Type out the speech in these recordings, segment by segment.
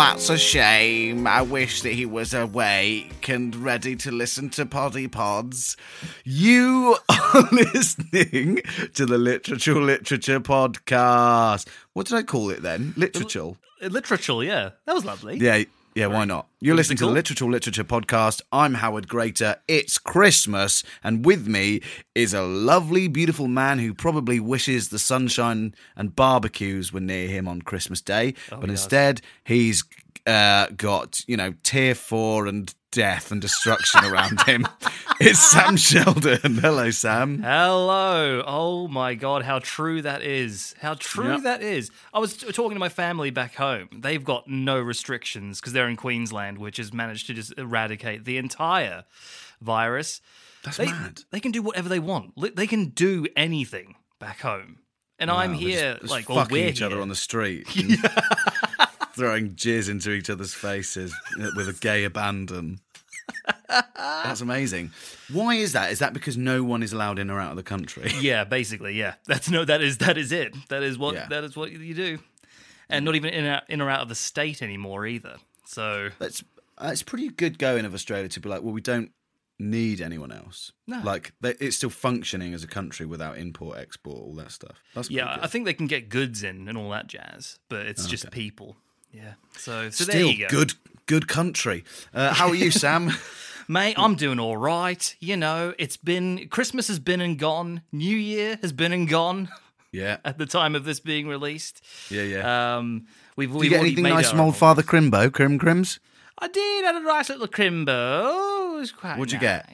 that's a shame. I wish that he was awake and ready to listen to Poddy Pods. You are listening to the Literature Literature podcast. What did I call it then? Literature. Literature, yeah. That was lovely. Yeah, yeah, why not? You're listening to the. Literature Literature podcast. I'm Howard Greater. It's Christmas, and with me is a lovely, beautiful man who probably wishes the sunshine and barbecues were near him on Christmas Day, but yes. instead he's uh, got you know tier four and death and destruction around him. It's Sam Sheldon. Hello, Sam. Hello. Oh my God, how true that is. How true Yep. that is. I was t- talking to my family back home. They've got no restrictions because they're in Queensland, which has managed to just eradicate the entire virus. That's They, mad. they can do whatever they want. They can do anything back home. And I'm here, just- just like, well, fucking we're each other on the street, throwing jizz into each other's faces with a gay abandon. That's amazing. Why is that? Is that because no one is allowed in or out of the country? Yeah, basically, yeah. That's no, that is that is it. That is what Yeah. that is what you do, and not even in, or- in or out of the state anymore either. So That's uh, that's pretty good going of Australia to be like, well, we don't need anyone else. No. like they, it's still functioning as a country without import, export, all that stuff. That's yeah. I think they can get goods in and all that jazz, but it's just Okay. people. Yeah. So so there still you go. good, good country. Uh, how are you, Sam? Mate, I'm doing all right. You know, it's been Christmas has been and gone. New Year has been and gone yeah, at the time of this being released. yeah, yeah. Um, we've we've you get anything nice from old. Father Crimbo, Crim Crims? I did. I had a nice little crimbo. It was quite What'd you get?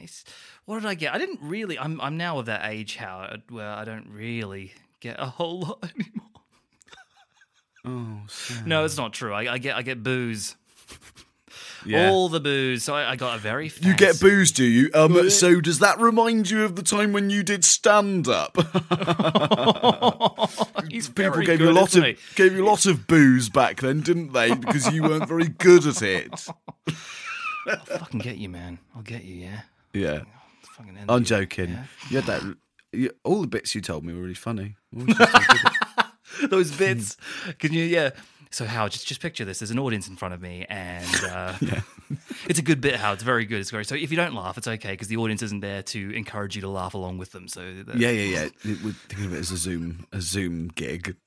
What did I get? I didn't really. I'm I'm now of that age, Howard, where I don't really get a whole lot anymore. Oh, Sam. No, it's not true. I, I get I get booze. Yeah. All the booze. So I, I got a very. You get booze, do you? Um, so does that remind you of the time when you did stand up? He's People very gave you a lot of he? gave you a lot of booze back then, didn't they? Because you weren't very good at it. I'll fucking get you, man. I'll get you. Yeah. Yeah. I'm you. joking. Yeah. You had that. You, all the bits you told me were really funny. All just so good. Those bits. Can you? Yeah. So Howard, just just picture this. There's an audience in front of me, and uh, it's a good bit. Howard, it's very good. It's great. So if you don't laugh, it's okay because the audience isn't there to encourage you to laugh along with them. So yeah, yeah, yeah. We're thinking of it as a Zoom a Zoom gig.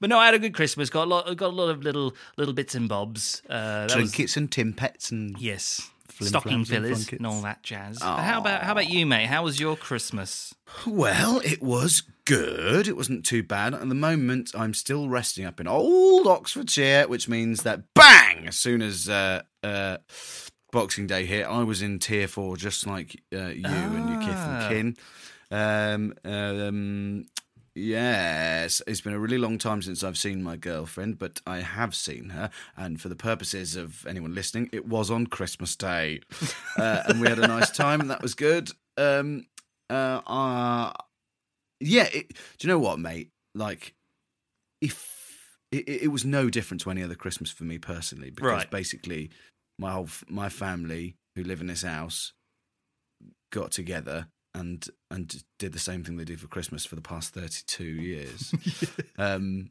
But no, I had a good Christmas. Got a lot. Got a lot of little little bits and bobs. Uh, that was- Trinkets and timpets and yes. Flim Stocking flams and fillers and all that jazz. But how about how about you, mate? How was your Christmas? Well, it was good. It wasn't too bad. At the moment, I'm still resting up in old Oxfordshire, which means that bang! As soon as uh, uh, Boxing Day hit, I was in tier four, just like uh, you and your kith Ah. and kin. Um, um, yes, it's been a really long time since I've seen my girlfriend, but I have seen her. And for the purposes of anyone listening, it was on Christmas Day, uh, and we had a nice time, and that was good. Um, uh, uh, yeah, it, do you know what, mate? Like, if it, it was no different to any other Christmas for me personally, because Right. basically my whole my family who live in this house got together and and did the same thing they did for Christmas for the past thirty two years. um,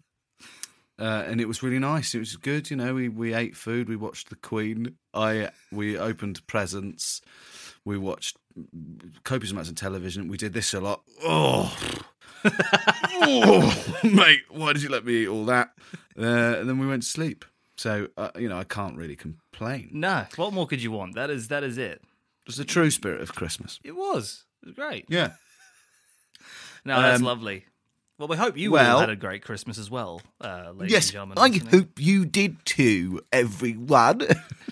uh, and it was really nice. It was good, you know. We we ate food. We watched the Queen. I we opened presents. We watched copious amounts of television. We did this a lot. Oh, oh mate, why did you let me eat all that? Uh, and then we went to sleep. So uh, you know, I can't really complain. No, what more could you want? That is that is it. It was the true spirit of Christmas. It was. It was great. Yeah. No, that's Um, lovely. Well, we hope you well- all had a great Christmas as well, uh, ladies Yes, and gentlemen. I listening. hope you did too, everyone.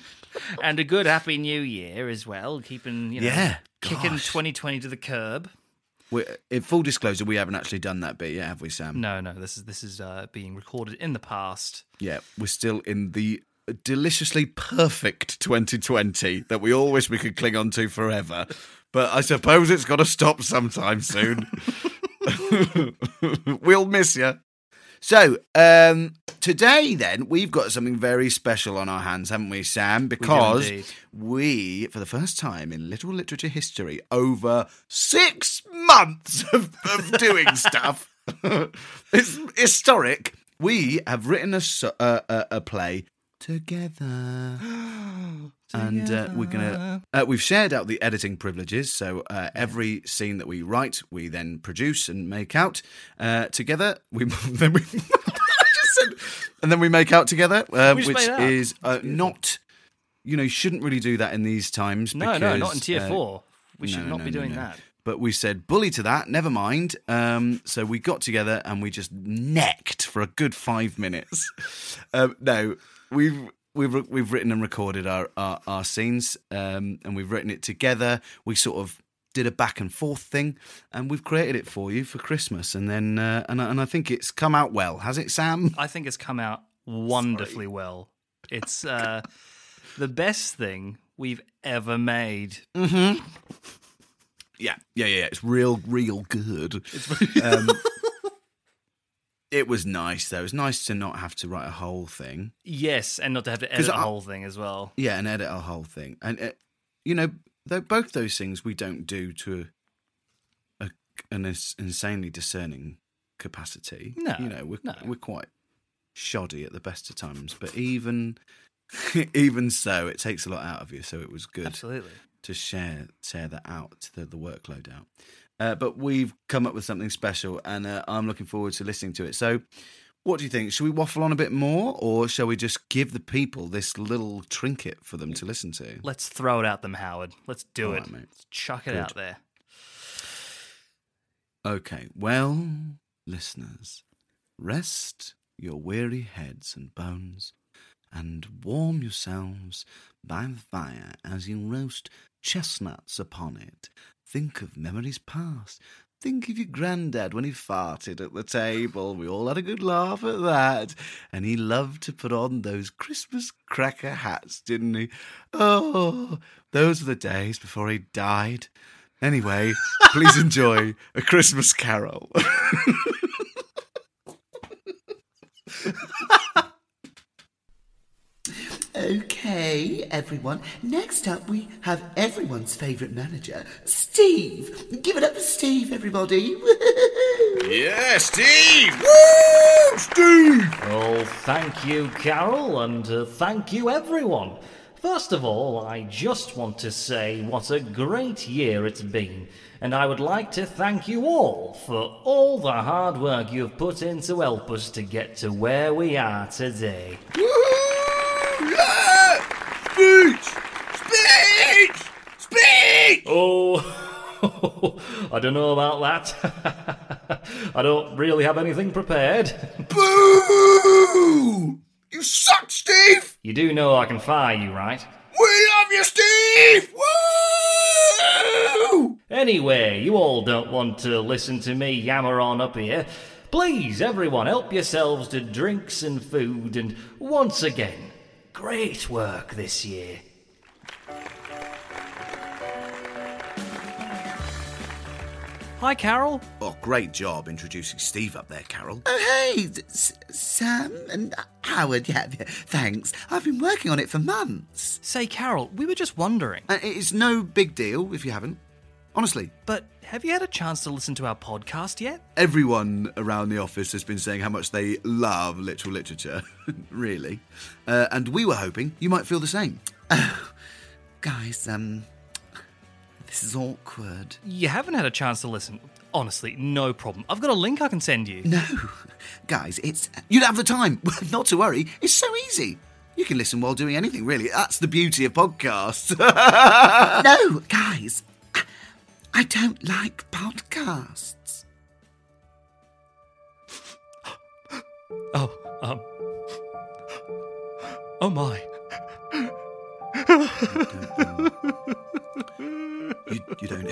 and a good happy new year as well. Keeping you know, Yeah, kicking gosh. 2020 to the curb. we in full disclosure, we haven't actually done that bit yet, have we, Sam? No, no, this is this is uh, being recorded in the past. Yeah, we're still in the deliciously perfect 2020 that we all wish we could cling on to forever. But I suppose it's got to stop sometime soon. we'll miss you. So, um, today then, we've got something very special on our hands, haven't we, Sam? Because indeed. we, for the first time in literal literature history, over six months of, of doing stuff, it's historic. we have written a, uh, a, a play together. And uh, we're gonna. Uh, we've shared out the editing privileges, so uh, every scene that we write, we then produce and make out uh, together. We then we. Just said, and then we make out together, uh, which is uh, not. You know, you shouldn't really do that in these times. No, no, not in tier uh, four. We should not no, be doing no. that. But we said bully to that, never mind. Um, so we got together and we just necked for a good five minutes. um, no, we've we've we've written and recorded our our, our scenes, um, and we've written it together. We sort of did a back and forth thing, and we've created it for you for Christmas. And then uh, and I- and I think it's come out well, has it, Sam? I think it's come out wonderfully well. It's uh, the best thing we've ever made. Mm-hmm. Yeah, yeah, yeah. It's real, real good. um, it was nice though. It was nice to not have to write a whole thing. Yes, and not to have to edit I- whole thing as well. Yeah, and edit a whole thing. And uh, you know, though both those things we don't do to a, a an insanely discerning capacity. No, you know, we're no. we're quite shoddy at the best of times. But even even so, it takes a lot out of you. So it was good Absolutely. to share share that out, the, the workload out. Uh, but we've come up with something special, and uh, I'm looking forward to listening to it. So, what do you think? Should we waffle on a bit more, or shall we just give the people this little trinket for them to listen to? Let's throw it at them, Howard. Let's do All it. right. Let's chuck it Good. out there. Okay, well, listeners, rest your weary heads and bones, and warm yourselves by the fire as you roast chestnuts upon it. Think of memories past. Think of your granddad when he farted at the table. We all had a good laugh at that. And he loved to put on those Christmas cracker hats, didn't he? Oh, those were the days before he died. Anyway, please enjoy A Christmas Carol. Okay, everyone. Next up, we have everyone's favourite manager, Steve. Give it up for Steve, everybody. Woo-hoo-hoo. yeah, Steve! Woo! Steve! Oh, thank you, Carol, and uh, thank you, everyone. First of all, I just want to say what a great year it's been, and I would like to thank you all for all the hard work you've put in to help us to get to where we are today. Woo! Yeah! Speech! Speech! Speech! Oh, I don't know about that. I don't really have anything prepared. Boo! You suck, Steve! You do know I can fire you, right? We love you, Steve! Woo! Anyway, you all don't want to listen to me yammer on up here. Please, everyone, help yourselves to drinks and food, and once again, great work this year. Hi, Carol. Oh, great job introducing Steve up there, Carol. oh, hey, S- Sam and Howard. Yeah, yeah, thanks. I've been working on it for months. Say, Carol, we were just wondering, And it's no big deal if you haven't. Honestly, but have you had a chance to listen to our podcast yet? everyone around the office has been saying how much they love literal literature. really. Uh, and we were hoping you might feel the same. Guys, um, this is awkward. You haven't had a chance to listen. Honestly, no problem. I've got a link I can send you. No, Guys, it's. You'd have the time. Not to worry. It's so easy. You can listen while doing anything, really. That's the beauty of podcasts. no, guys. I- I don't like podcasts. Oh, um. Oh my. you, you don't.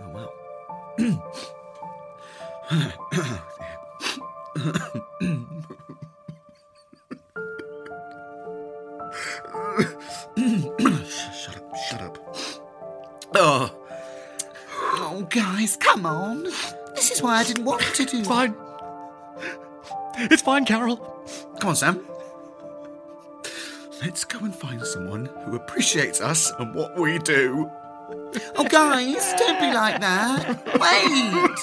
Oh, well. shut up, shut up. Oh, Oh, guys, come on. This is why I didn't want to do. It's fine. It's fine, Carol. come on, Sam. Let's go and find someone who appreciates us and what we do. Oh, guys, don't be like that. Wait.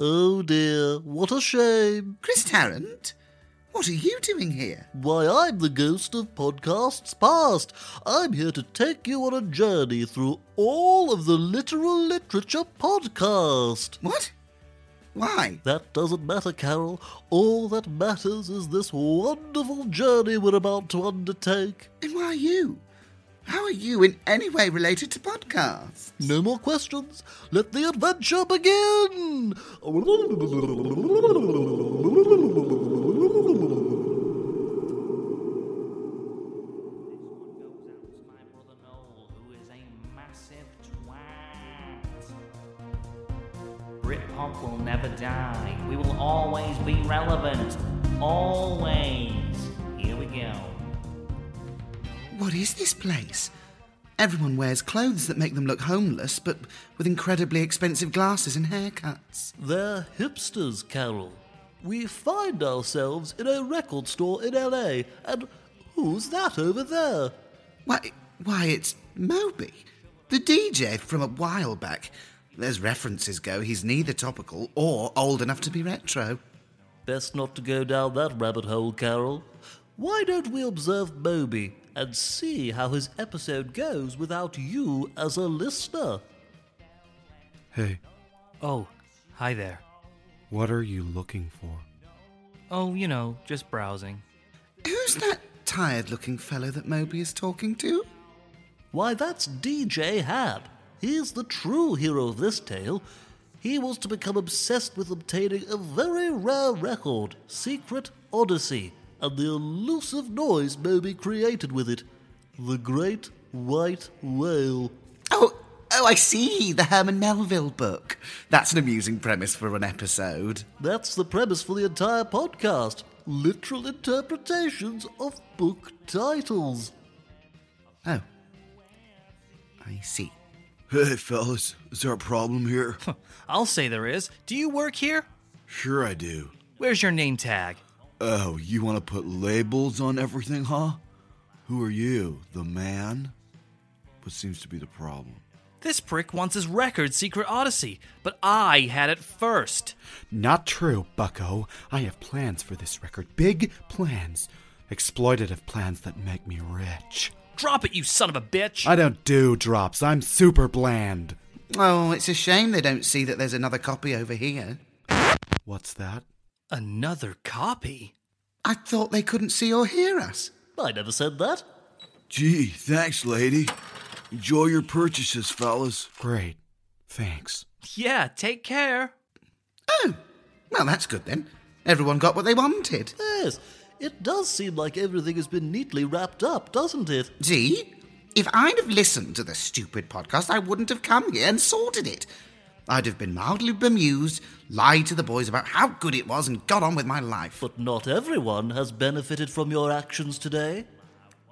Oh dear, what a shame. Chris Tarrant, what are you doing here? Why, I'm the ghost of podcasts past. I'm here to take you on a journey through all of the literal literature podcast. What? Why? That doesn't matter, Carol. All that matters is this wonderful journey we're about to undertake. And why are you? How are you in any way related to podcasts? No more questions. Let the adventure begin. Die. We will always be relevant. Always. Here we go. What is this place? Everyone wears clothes that make them look homeless, but with incredibly expensive glasses and haircuts. They're hipsters, Carol. We find ourselves in a record store in LA, and who's that over there? Why, why, it's Moby, the DJ from a while back. As references go, he's neither topical or old enough to be retro. Best not to go down that rabbit hole, Carol. Why don't we observe Moby and see how his episode goes without you as a listener? Hey, Oh, hi there. what are you looking for? Oh, you know, just browsing. Who's that tired looking fellow that Moby is talking to? Why, that's DJ Ahab. He's the true hero of this tale. He was to become obsessed with obtaining a very rare record, Secret Odyssey, and the elusive noise Moby created with it. The Great White Whale. Oh, oh, I see, the Herman Melville book. That's an amusing premise for an episode. That's the premise for the entire podcast. Literal interpretations of book titles. Oh, I see. Hey, fellas, is there a problem here? I'll say there is. Do you work here? sure, I do. Where's your name tag? Oh, you want to put labels on everything, huh? Who are you, the man? What seems to be the problem? This prick wants his record, Secret Odyssey, but I had it first. Not true, bucko. I have plans for this record. Big plans. Exploitative plans that make me rich. Drop it, you son of a bitch! I don't do drops. I'm super bland. Oh, it's a shame they don't see that there's another copy over here. What's that? Another copy? I thought they couldn't see or hear us. I never said that. Gee, thanks, lady. Enjoy your purchases, fellas. Great. Thanks. Yeah, take care. Oh, well, that's good then. Everyone got what they wanted. Yes, it does seem like everything has been neatly wrapped up, doesn't it? See? If I'd have listened to the stupid podcast, I wouldn't have come here and sorted it. I'd have been mildly bemused, lied to the boys about how good it was, and got on with my life. But not everyone has benefited from your actions today.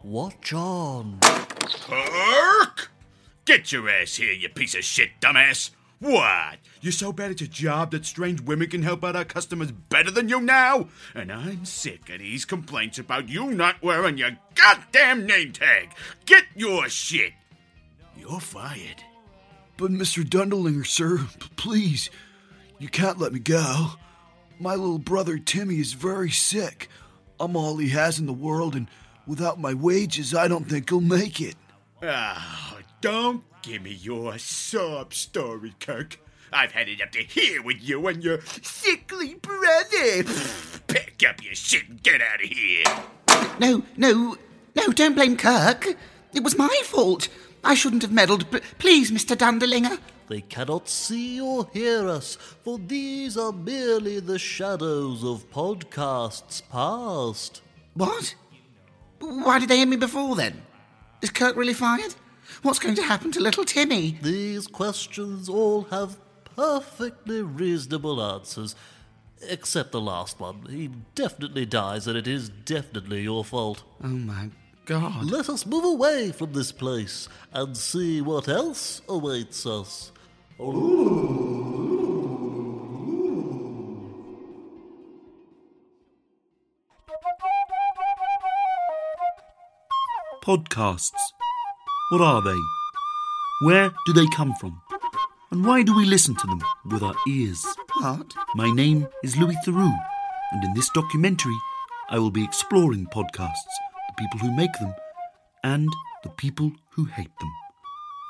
Watch on. Kirk! Get your ass here, you piece of shit, dumbass! What? You're so bad at your job that strange women can help out our customers better than you now? And I'm sick of these complaints about you not wearing your goddamn name tag! Get your shit! You're fired. But, Mr. Dundelinger, sir, p- please, you can't let me go. My little brother Timmy is very sick. I'm all he has in the world, and without my wages, I don't think he'll make it. Oh, don't give me your sob story, Kirk. I've had it up to here with you and your sickly brother. Pick up your shit and get out of here. No, no, no, don't blame Kirk. It was my fault. I shouldn't have meddled. But please, Mr. Dandelinger. They cannot see or hear us, for these are merely the shadows of podcasts past. What? Why did they hear me before then? Is Kirk really fired? What's going to happen to little Timmy? These questions all have perfectly reasonable answers, except the last one. He definitely dies, and it is definitely your fault. Oh my god. Let us move away from this place and see what else awaits us. Podcasts. What are they? Where do they come from? And why do we listen to them with our ears? What? My name is Louis Theroux, and in this documentary, I will be exploring podcasts, the people who make them, and the people who hate them.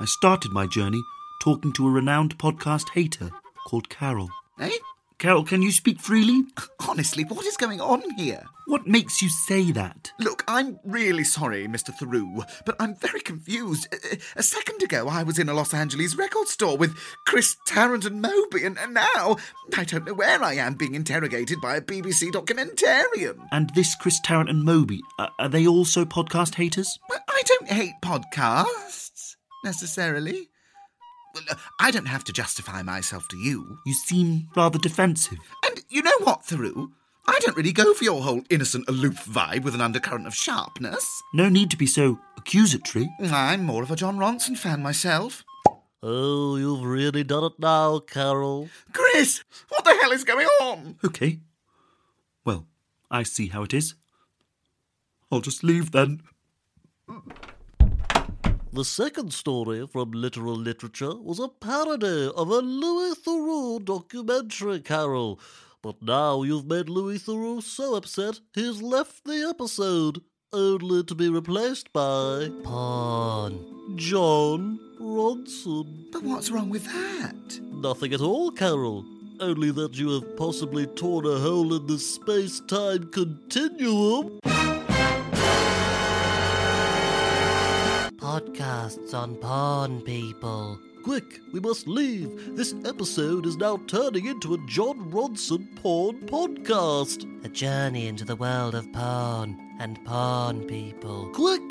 I started my journey talking to a renowned podcast hater called Carol. Eh? Carol, can you speak freely? Honestly, what is going on here? What makes you say that? Look, I'm really sorry, Mr. Theroux, but I'm very confused. A- A second ago, I was in a Los Angeles record store with Chris Tarrant and Moby, and, and now I don't know where I am being interrogated by a BBC documentarian. And this Chris Tarrant and Moby, are, are they also podcast haters? Well, I don't hate podcasts, necessarily. Well, uh, I don't have to justify myself to you. You seem rather defensive. And you know what, Theroux? I don't really go for your whole innocent, aloof vibe with an undercurrent of sharpness. No need to be so accusatory. I'm more of a Jon Ronson fan myself. Oh, you've really done it now, Carol. Chris, what the hell is going on? Okay. Well, I see how it is. I'll just leave then. The second story from literal literature was a parody of a Louis Theroux documentary, Carol. But now you've made Louis Theroux so upset he's left the episode, only to be replaced by Pawn Jon Ronson. But what's wrong with that? Nothing at all, Carol. Only that you have possibly torn a hole in the space time continuum. Podcasts on porn people. Quick, we must leave. This episode is now turning into a Jon Ronson porn podcast. A journey into the world of porn and porn people. Quick!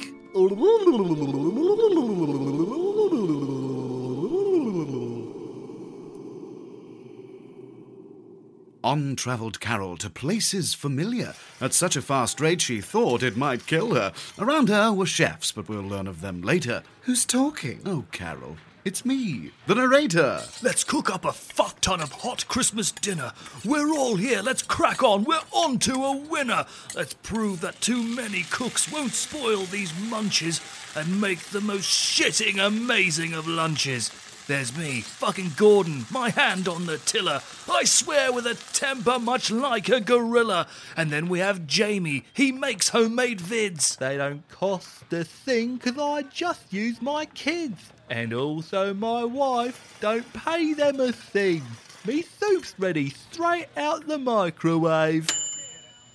On travelled Carol to places familiar. At such a fast rate she thought it might kill her. Around her were chefs, but we'll learn of them later. Who's talking? Oh, Carol, it's me, the narrator. Let's cook up a fuck ton of hot Christmas dinner. We're all here. Let's crack on. We're on to a winner. Let's prove that too many cooks won't spoil these munches and make the most shitting amazing of lunches. There's me, fucking Gordon, my hand on the tiller. I swear with a temper much like a gorilla. And then we have Jamie. He makes homemade vids. They don't cost a thing 'cause I just use my kids. And also my wife don't pay them a thing. Me soup's ready straight out the microwave.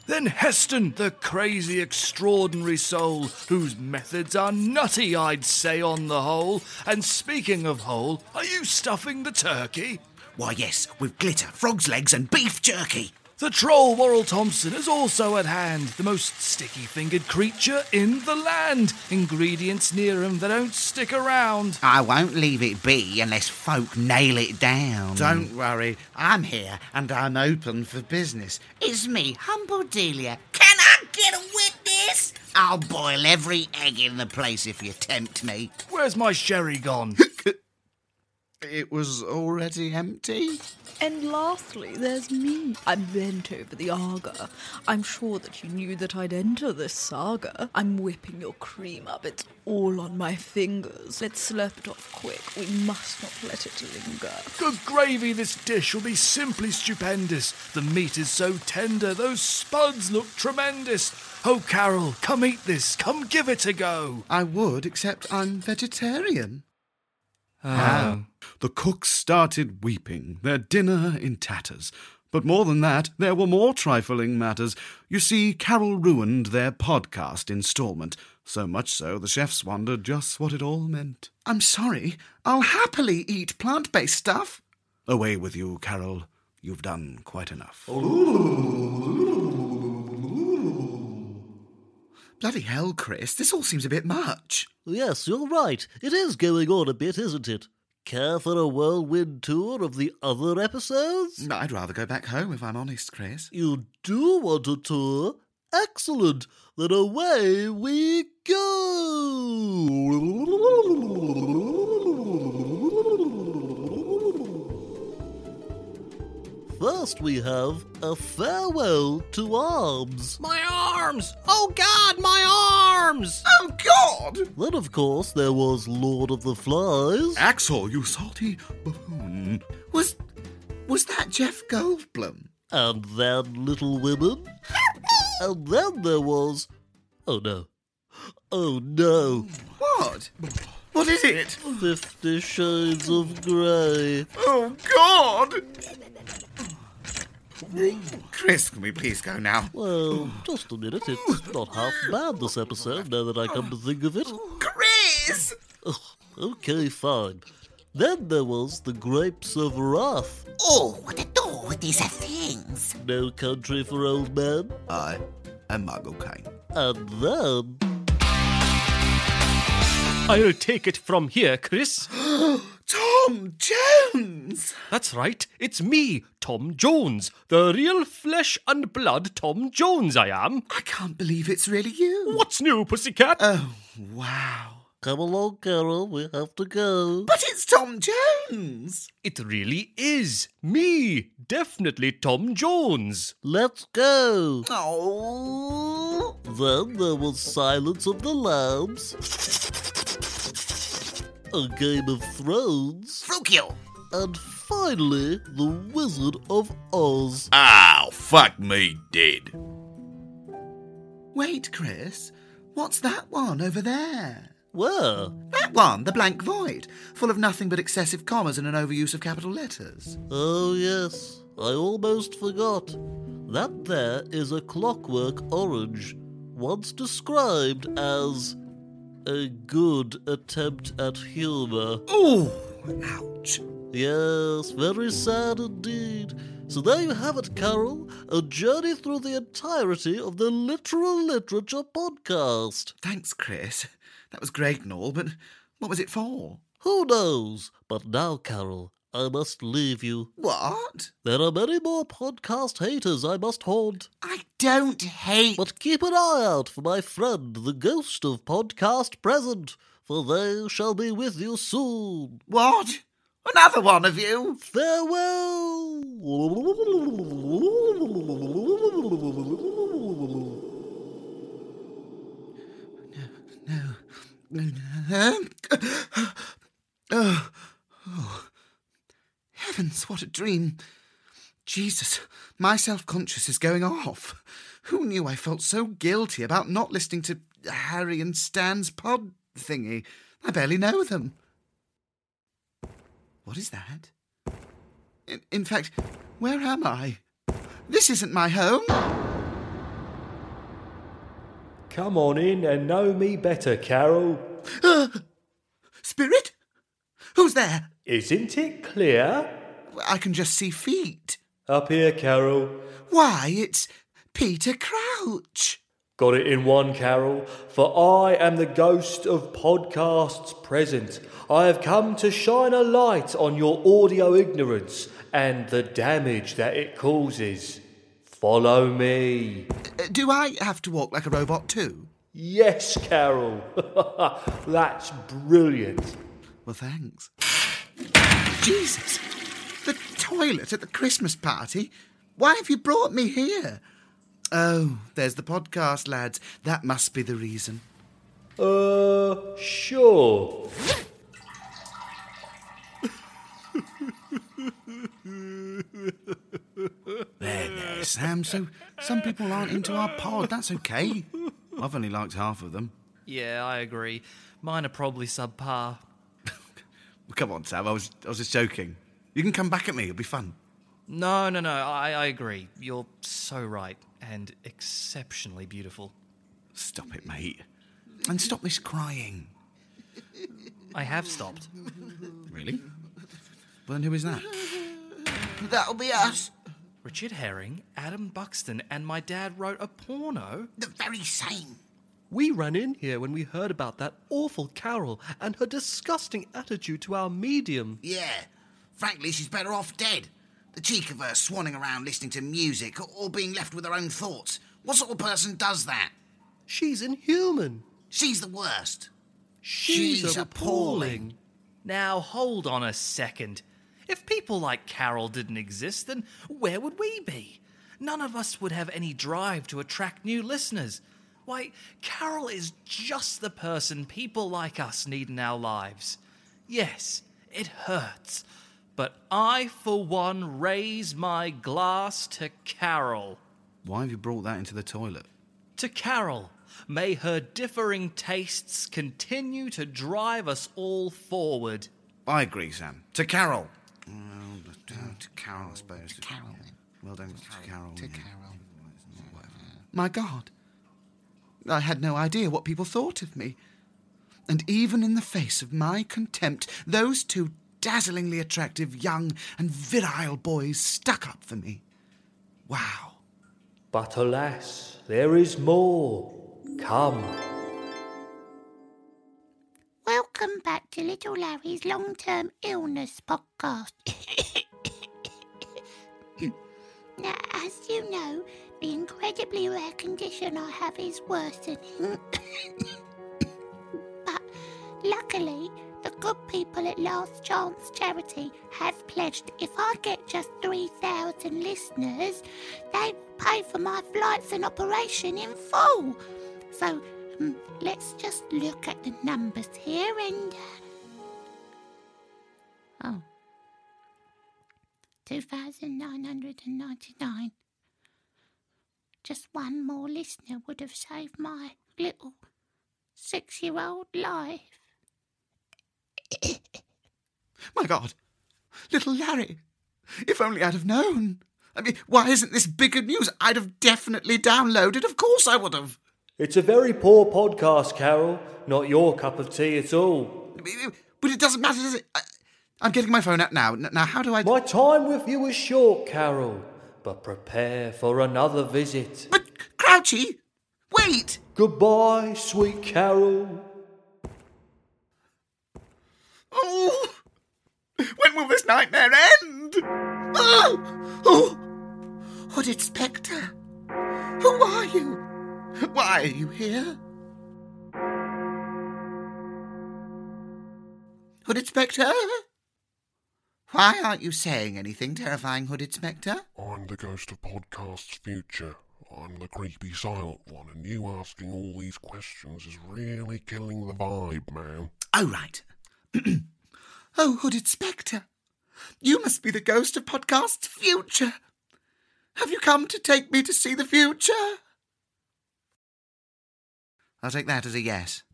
Then Heston, the crazy, extraordinary soul, whose methods are nutty, I'd say, on the whole. And speaking of whole, are you stuffing the turkey? Why, yes, with glitter, frog's legs, and beef jerky. The troll Worrall Thompson is also at hand, the most sticky fingered creature in the land. Ingredients near him that don't stick around. I won't leave it be unless folk nail it down. Don't worry, I'm here and I'm open for business. It's me, Humble Delia. Can I get a witness? I'll boil every egg in the place if you tempt me. Where's my sherry gone? It was already empty? And lastly, there's me. I'm bent over the Aga. I'm sure that you knew that I'd enter this saga. I'm whipping your cream up. It's all on my fingers. Let's slurp it off quick. We must not let it linger. Good gravy, this dish will be simply stupendous. The meat is so tender, those spuds look tremendous. Oh, Carol, come eat this. Come give it a go. I would, except I'm vegetarian. Oh. The cooks started weeping, their dinner in tatters. But more than that, there were more trifling matters. You see, Carol ruined their podcast installment. So much so, the chefs wondered just what it all meant. I'm sorry. I'll happily eat plant based stuff. Away with you, Carol. You've done quite enough. Bloody hell, Chris. This all seems a bit much. Yes, you're right. It is going on a bit, isn't it? Care for a whirlwind tour of the other episodes? I'd rather go back home if I'm honest, Chris. You do want a tour? Excellent. Then away we go. First we have a farewell to arms. My arms! Oh God, my arms! Oh God! Then, of course, there was Lord of the Flies. Axel, you salty buffoon. Was was that Jeff Goldblum? And then Little Women. and then there was. Oh no. Oh no. What? What is it? Fifty Shades of Grey. Oh God! Chris, can we please go now? Well, just a minute. It's not half bad this episode, now that I come to think of it. Chris! Okay, fine. Then there was The Grapes of Wrath. Oh, what a door with these things. No Country for Old Men. I am Margot Caine. And then. I'll take it from here, Chris. Tom Jones! That's right, it's me, Tom Jones, the real flesh and blood Tom Jones I am. I can't believe it's really you. What's new, pussycat? Oh, wow. Come along, Carol, we have to go. But it's Tom Jones! It really is me, definitely Tom Jones. Let's go. Oh. Then there was Silence of the Lambs. A Game of Thrones. Frukiel. And finally, The Wizard of Oz. Ow, fuck me dead. Wait, Chris. What's that one over there? Where? That one, the blank void, full of nothing but excessive commas and an overuse of capital letters. Oh, yes. I almost forgot. That there is a clockwork orange, once described as a good attempt at humour. Ooh, ouch. Yes, very sad indeed. So there you have it, Carol. A journey through the entirety of the Literal Literature podcast. Thanks, Chris. That was great and all, but what was it for? Who knows? But now, Carol, I must leave you. What? There are many more podcast haters I must haunt. I don't hate. But keep an eye out for my friend, the ghost of podcast present, for they shall be with you soon. What? Another one of you? Farewell. No. No. no. Oh. oh. Heavens, what a dream. Jesus, my self conscious is going off. Who knew I felt so guilty about not listening to Harry and Stan's pod thingy? I barely know them. What is that? In, in fact, where am I? This isn't my home. Come on in and know me better, Carol. Uh, spirit? Who's there? Isn't it clear? I can just see feet. Up here, Carol. Why, it's Peter Crouch. Got it in one, Carol. For I am the ghost of podcasts present. I have come to shine a light on your audio ignorance and the damage that it causes. Follow me. Uh, do I have to walk like a robot too? Yes, Carol. That's brilliant. Well, thanks. Jesus! The toilet at the Christmas party? Why have you brought me here? Oh, there's the podcast, lads. That must be the reason. Uh, sure. There, there, Sam. So some people aren't into our pod. That's okay. I've only liked half of them. Yeah, I agree. Mine are probably subpar. Well, come on, Sam. I was, I was just joking. You can come back at me. It'll be fun. No, no, no. I, I agree. You're so right and exceptionally beautiful. Stop it, mate. And stop this crying. I have stopped. Really? Well, then who is that? That'll be us. Richard Herring, Adam Buxton, and my dad wrote a porno. The very same. We ran in here when we heard about that awful Carol and her disgusting attitude to our medium. Yeah. Frankly, she's better off dead. The cheek of her swanning around listening to music or being left with her own thoughts. What sort of person does that? She's inhuman. She's the worst. She's, appalling. Now, hold on a second. If people like Carol didn't exist, then where would we be? None of us would have any drive to attract new listeners. Why, Carol is just the person people like us need in our lives. Yes, it hurts, but I, for one, raise my glass to Carol. Why have you brought that into the toilet? To Carol, may her differing tastes continue to drive us all forward. I agree, Sam. To Carol. Well, to Carol, I suppose. To Carol, then. Well done, to Carol. To yeah. Carol. My God. I had no idea what people thought of me. And even in the face of my contempt, those two dazzlingly attractive young and virile boys stuck up for me. Wow. But alas, there is more. Come. Welcome back to Little Larry's long term illness podcast. now, as you know, the incredibly rare condition I have is worsening. but luckily, the good people at Last Chance Charity have pledged if I get just 3,000 listeners, they will pay for my flights and operation in full. So mm, let's just look at the numbers here and. Uh, oh. 2,999. Just one more listener would have saved my little six year old life. My God. Little Larry. If only I'd have known. I mean, why isn't this bigger news? I'd have definitely downloaded. Of course I would have. It's a very poor podcast, Carol. Not your cup of tea at all. But it doesn't matter, does it? I, I'm getting my phone out now. Now, how do I. My time with you is short, Carol, but prepare for another visit. But, Crouchy, wait! Goodbye, sweet Carol. Oh! When will this nightmare end? Oh! Oh! Hooded Spectre! Who are you? Why are you here? Hooded Spectre? Why aren't you saying anything, terrifying Hooded Spectre? I'm the ghost of podcast's future. I'm the creepy silent one, and you asking all these questions is really killing the vibe, man. Oh, right. oh, Hooded Spectre. You must be the ghost of podcast's future. Have you come to take me to see the future? I'll take that as a yes.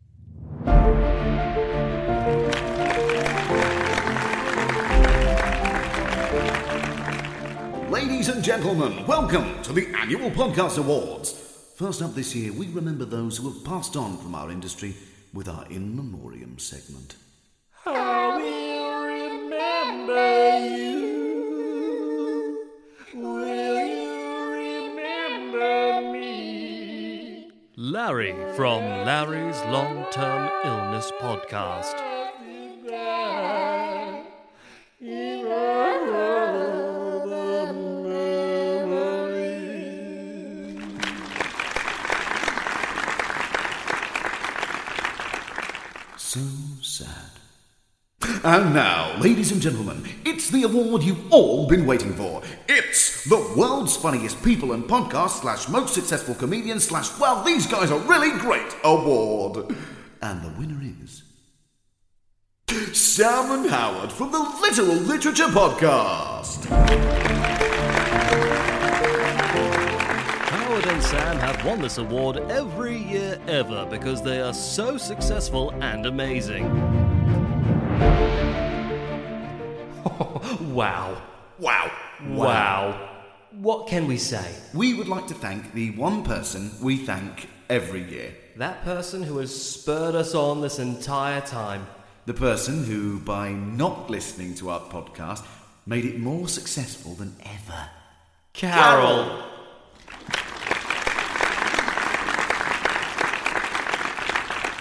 Ladies and gentlemen, welcome to the annual Podcast Awards. First up this year, we remember those who have passed on from our industry with our In Memoriam segment. I will remember you. Will you remember me? Larry from Larry's Long Term Illness Podcast. And now, ladies and gentlemen, it's the award you've all been waiting for. It's the world's funniest people and podcast slash most successful comedian slash well, these guys are really great award. And the winner is Sam and Howard from the Literal Literature Podcast. Howard and Sam have won this award every year ever because they are so successful and amazing. Wow. Wow. Wow. What can we say? We would like to thank the one person we thank every year. That person who has spurred us on this entire time. The person who, by not listening to our podcast, made it more successful than ever. Carol.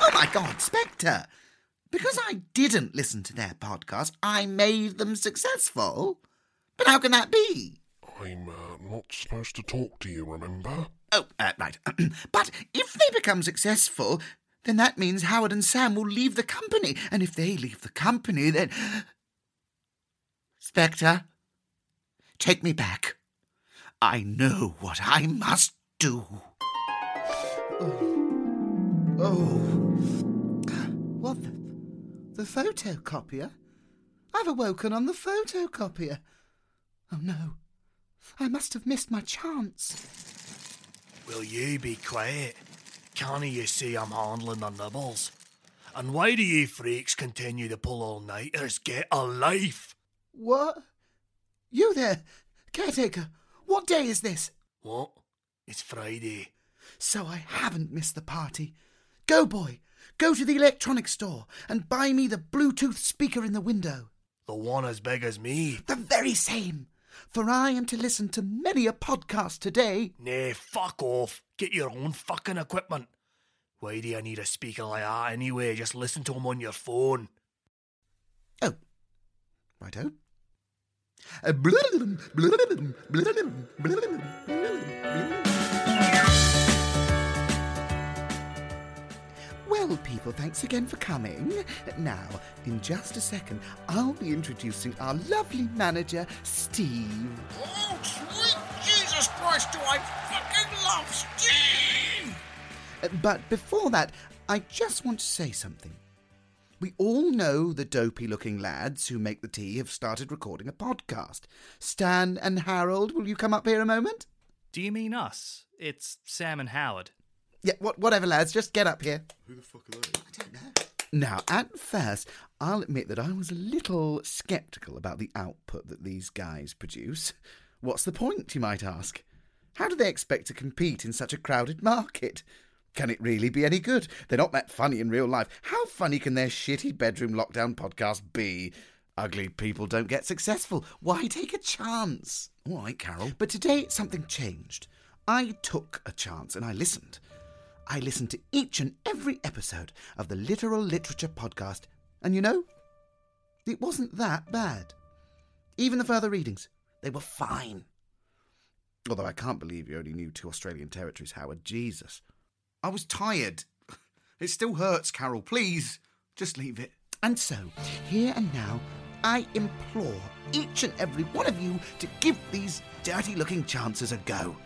Oh my God, Spectre! Because I didn't listen to their podcast, I made them successful. But how can that be? I'm uh, not supposed to talk to you, remember? Oh, uh, right. but if they become successful, then that means Howard and Sam will leave the company. And if they leave the company, then. Spectre, take me back. I know what I must do. Oh. oh. What? The, the photocopier? I've awoken on the photocopier. Oh no. I must have missed my chance. Will you be quiet? Can't you see I'm handling the nibbles? And why do you freaks continue to pull all nighters? Get a life! What? You there, caretaker? What day is this? What? It's Friday. So I haven't missed the party. Go, boy, go to the electronics store and buy me the Bluetooth speaker in the window. The one as big as me. The very same. For I am to listen to many a podcast today. Nay, fuck off. Get your own fucking equipment. Why do you need a speaker like that anyway? Just listen to him on your phone. Oh, righto. Uh, well, people, thanks again for coming. Now, in just a second, I'll be introducing our lovely manager, Steve. Oh, sweet Jesus Christ, do I fucking love Steve! Uh, But before that, I just want to say something. We all know the dopey looking lads who make the tea have started recording a podcast. Stan and Harold, will you come up here a moment? Do you mean us? It's Sam and Howard. Yeah, what, whatever, lads, just get up here. Who the fuck are they? I don't know. Now, at first, I'll admit that I was a little sceptical about the output that these guys produce. What's the point, you might ask? How do they expect to compete in such a crowded market? Can it really be any good? They're not that funny in real life. How funny can their shitty bedroom lockdown podcast be? Ugly people don't get successful. Why take a chance? All right, Carol. But today something changed. I took a chance and I listened. I listened to each and every episode of the Literal Literature podcast, and you know, it wasn't that bad. Even the further readings, they were fine. Although I can't believe you only knew two Australian territories, Howard. Jesus. I was tired. It still hurts, Carol. Please, just leave it. And so, here and now, I implore each and every one of you to give these dirty looking chances a go.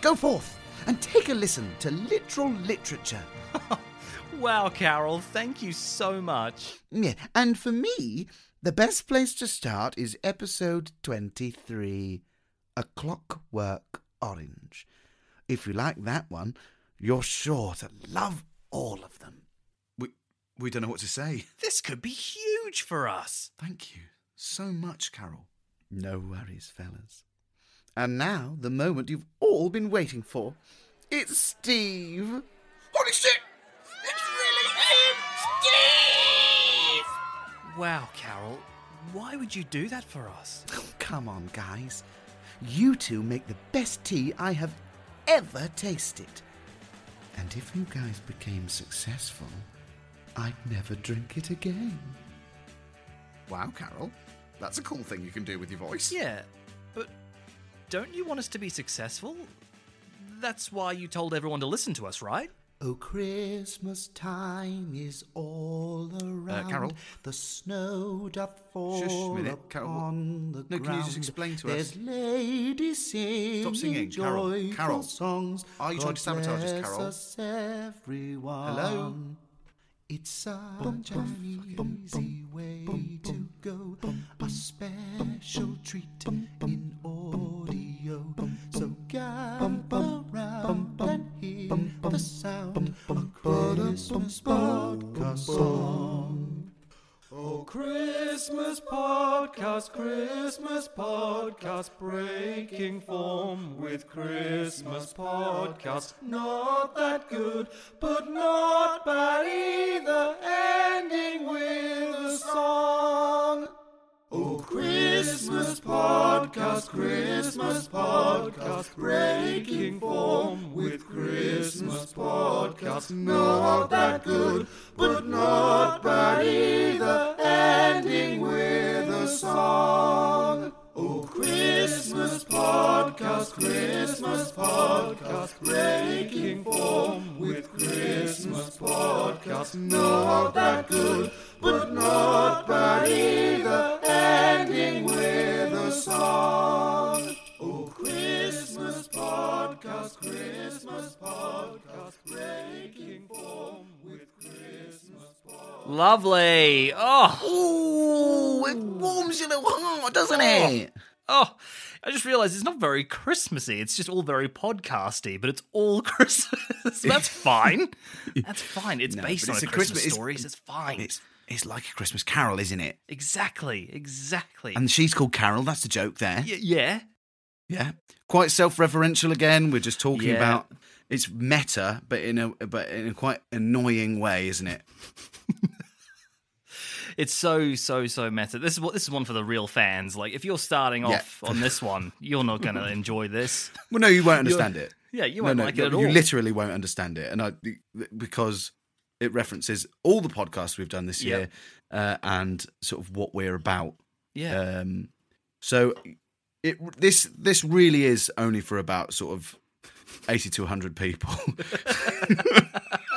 Go forth and take a listen to literal literature. Wow, Carol, thank you so much. Yeah, and for me, the best place to start is episode 23 A Clockwork Orange. If you like that one, you're sure to love all of them. We we don't know what to say. This could be huge for us. Thank you so much, Carol. No worries, fellas. And now, the moment you've all been waiting for. It's Steve. Holy shit! It's really him! Steve! Wow, Carol, why would you do that for us? Oh, come on, guys. You two make the best tea I have ever tasted. And if you guys became successful, I'd never drink it again. Wow, Carol. That's a cool thing you can do with your voice. Yeah, but don't you want us to be successful? That's why you told everyone to listen to us, right? Oh, Christmas time is all uh, around. Carol? The snow doth fall Shush minute, Carol. upon the No, ground. can you just explain to There's us? ladies singing, Stop singing, Carol. Carol. songs. Are you trying to sabotage us, Carol? us, everyone. Hello? It's such an easy way to go. A special treat in audio. So gather round and hear the sound of Christmas podcast song. Oh, Christmas podcast, Christmas podcast, breaking form with Christmas podcast. Not that good, but not bad either, ending with a song. Oh, Christmas podcast, Christmas podcast, breaking form with Christmas podcast. Not that good, but not bad either, ending with a song. Oh, Christmas podcast, Christmas podcast, breaking form with Christmas podcast. Not that good, but not bad either, ending with song. Oh, Christmas podcast, Christmas podcast, breaking form with Christmas Lovely. Oh. Ooh, it warms your little heart, doesn't oh. it? Oh, I just realized it's not very Christmassy. It's just all very podcasty, but it's all Christmas. That's fine. That's fine. It's No, based on it's a a Christmas, Christmas- stories. It's fine. It's it's like a Christmas Carol, isn't it? exactly, exactly. And she's called Carol. That's the joke there. Y- yeah. Yeah, quite self-referential again. We're just talking Yeah. about it's meta, but in a but in a quite annoying way, isn't it? It's so so so meta. This is what this is one for the real fans. Like if you're starting Yeah. off on this one, you're not going to enjoy this. Well, no, you won't You're- understand it. Yeah, you won't no, like you, it at all. you literally won't understand it, and I because it references all the podcasts we've done this Yeah. year uh, and sort of what we're about. Yeah. Um, so it this this really is only for about sort of eighty to hundred people.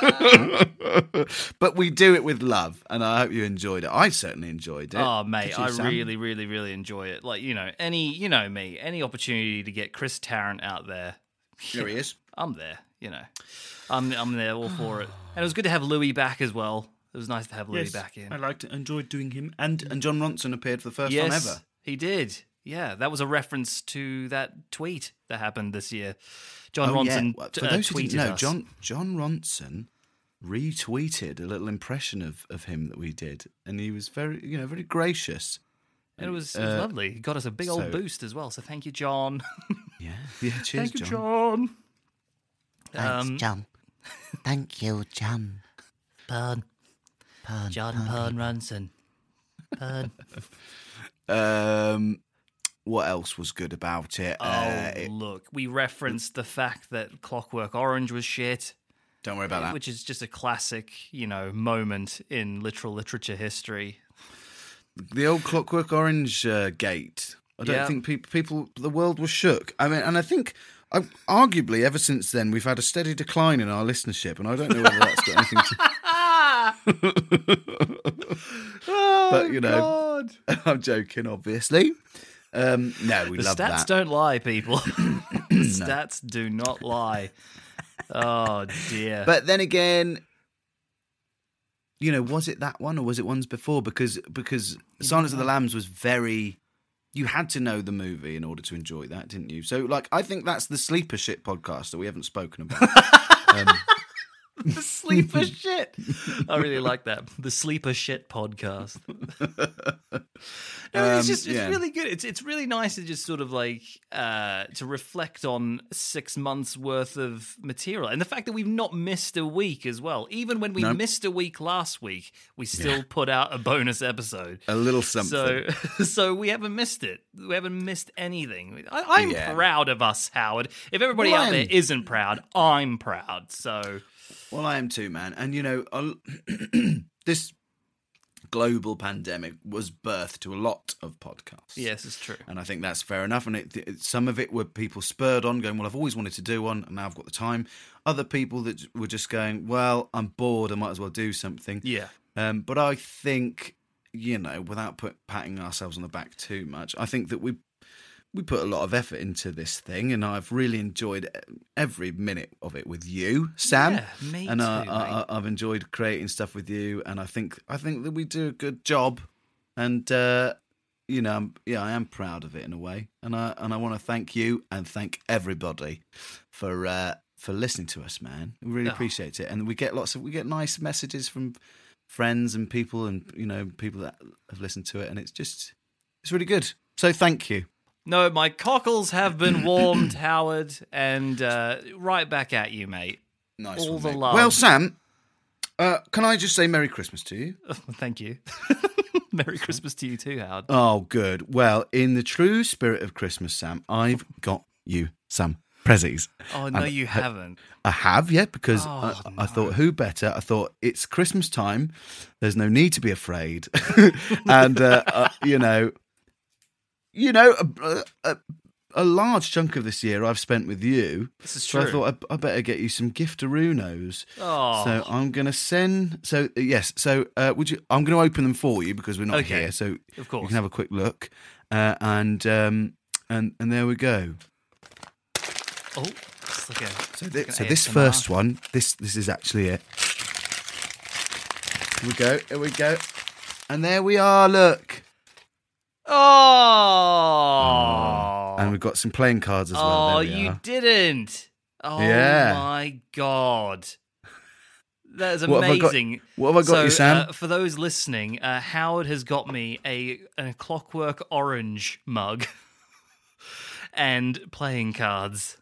but we do it with love, and I hope you enjoyed it. I certainly enjoyed it. Oh mate, you, I Sam? really, really, really enjoy it. Like you know, any you know me, any opportunity to get Chris Tarrant out there, There he is. I'm there. You know, I'm I'm there all for it. And it was good to have Louis back as well. It was nice to have Louis Yes, back in. I liked it, enjoyed doing him, and and Jon Ronson appeared for the first yes, time ever. he did. Yeah, that was a reference to that tweet that happened this year. John Oh. Ronson Well, t- For uh, those who tweeted didn't know, us. John Jon Ronson retweeted a little impression of, of him that we did, and he was very you know very gracious. And it was, it was Uh, lovely. He got us a big old so- boost as well. So thank you, John. Yeah, yeah. Cheers, thank you, John. John. Thanks, Um, John. Thank you, John. Pern. Pern, John Pern. Pern Ranson. Pern. Um, what else was good about it? Oh, Uh, it- look, we referenced the fact that Clockwork Orange was shit. Don't worry about that. Which is just a classic, you know, moment in literal literature history. the old Clockwork Orange uh, gate. I don't Yeah. think people, people, the world was shook. I mean, and I think, I, arguably, ever since then, we've had a steady decline in our listenership, and I don't know whether that's got anything to. but you know, I'm joking, obviously. Um, no, we the love stats that. don't lie, people. stats do not lie. Oh dear. But then again, you know, was it that one or was it ones before? Because because Silence of the Lambs was very. You had to know the movie in order to enjoy that, didn't you? So, like, I think that's the sleeper shit podcast that we haven't spoken about. um, the sleeper shit. I really like that. The sleeper shit podcast. No, it's Um, just it's yeah. really good. It's it's really nice to just sort of like uh to reflect on six months worth of material and the fact that we've not missed a week as well. Even when we No. missed a week last week, we still Yeah. put out a bonus episode. a little something. So, so we haven't missed it. We haven't missed anything. I, I'm Yeah. proud of us, Howard. If everybody Well, out there isn't proud, I'm proud. So, Well, I am too, man. And you know, this global pandemic was birth to a lot of podcasts. yes, it's true. And I think that's fair enough. And it, it- some of it were people spurred on, going, "Well, I've always wanted to do one, and now I've got the time." Other people that were just going, "Well, I'm bored. I might as well do something." Yeah. Um, but I think, you know, without put, patting ourselves on the back too much, I think that we we put a lot of effort into this thing, and I've really enjoyed every minute of it with you, Sam. Yeah, me and I, too, I, I've enjoyed creating stuff with you, and I think I think that we do a good job, and uh, you know, I'm, yeah, I am proud of it in a way, and I and I want to thank you and thank everybody for uh, for listening to us, man. We really Oh. appreciate it, and we get lots of we get nice messages from friends and people, and you know, people that have listened to it, and it's just it's really good. So thank you. No, my cockles have been warmed, Howard, and uh, right back at you, mate. Nice All one, the mate. love. Well, Sam, uh, can I just say Merry Christmas to you? Thank you. Merry Christmas to you too, Howard. Oh, good. Well, in the true spirit of Christmas, Sam, I've got you some prezzies. Oh no, And you I- haven't. I have, yeah, because Oh, I, I thought, who better? I thought it's Christmas time. There's no need to be afraid, and uh, uh, you know, you know, a, a, a large chunk of this year I've spent with you. This is true. So I thought I, I better get you some giftarunos. Oh. So I'm going to send. So uh, yes. So uh, would you? I'm going to open them for you because we're not Okay. here. So Of course. you can have a quick look. uh, and um, and and there we go. Oh, like a, So, thi- like so this first one, this this is actually it. Here we go. Here we go. And there we are. Look. Oh. And we've got some playing cards as well. Oh, we you are. didn't. Oh Yeah. my god. That is What have I got- amazing. what have I got so, you, Sam? Uh, for those listening, uh, Howard has got me a, a clockwork orange mug and playing cards.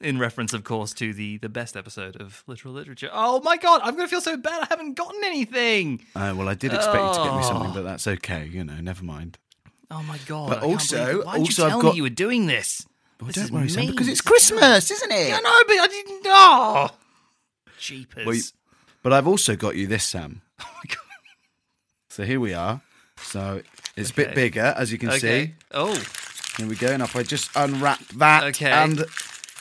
In reference, of course, to the, the best episode of literal literature. Oh my god, I'm gonna feel so bad. I haven't gotten anything. Uh, well, I did expect you to get me something, Oh. but that's okay. You know, never mind. Oh my god! But I also- why did also you I've tell got- me you were doing this? Well, This don't is worry, Sam, mean. because it's Christmas, isn't it? Yeah, know, but I didn't. Oh, jeepers! Well, you- but I've also got you this, Sam. Oh my god! So here we are. So it's a bit Okay. bigger, as you can Okay. see. Oh, Here we go. And if I just unwrap that, Okay. and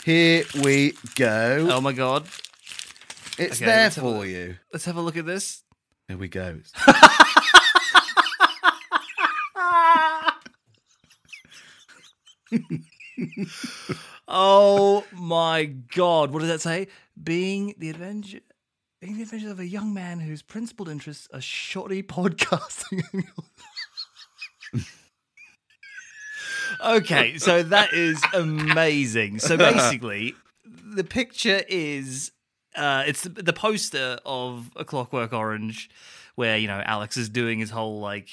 here we go. oh my god! it's okay, there let's have a for look. you. Let's have a look at this. Here we go. Oh my god! What does that say? Being the adventure. Being the adventures of a young man whose principal interests are shoddy podcasting. okay, so that is amazing. So basically, the picture is uh, it's the, the poster of a Clockwork Orange, where you know Alex is doing his whole like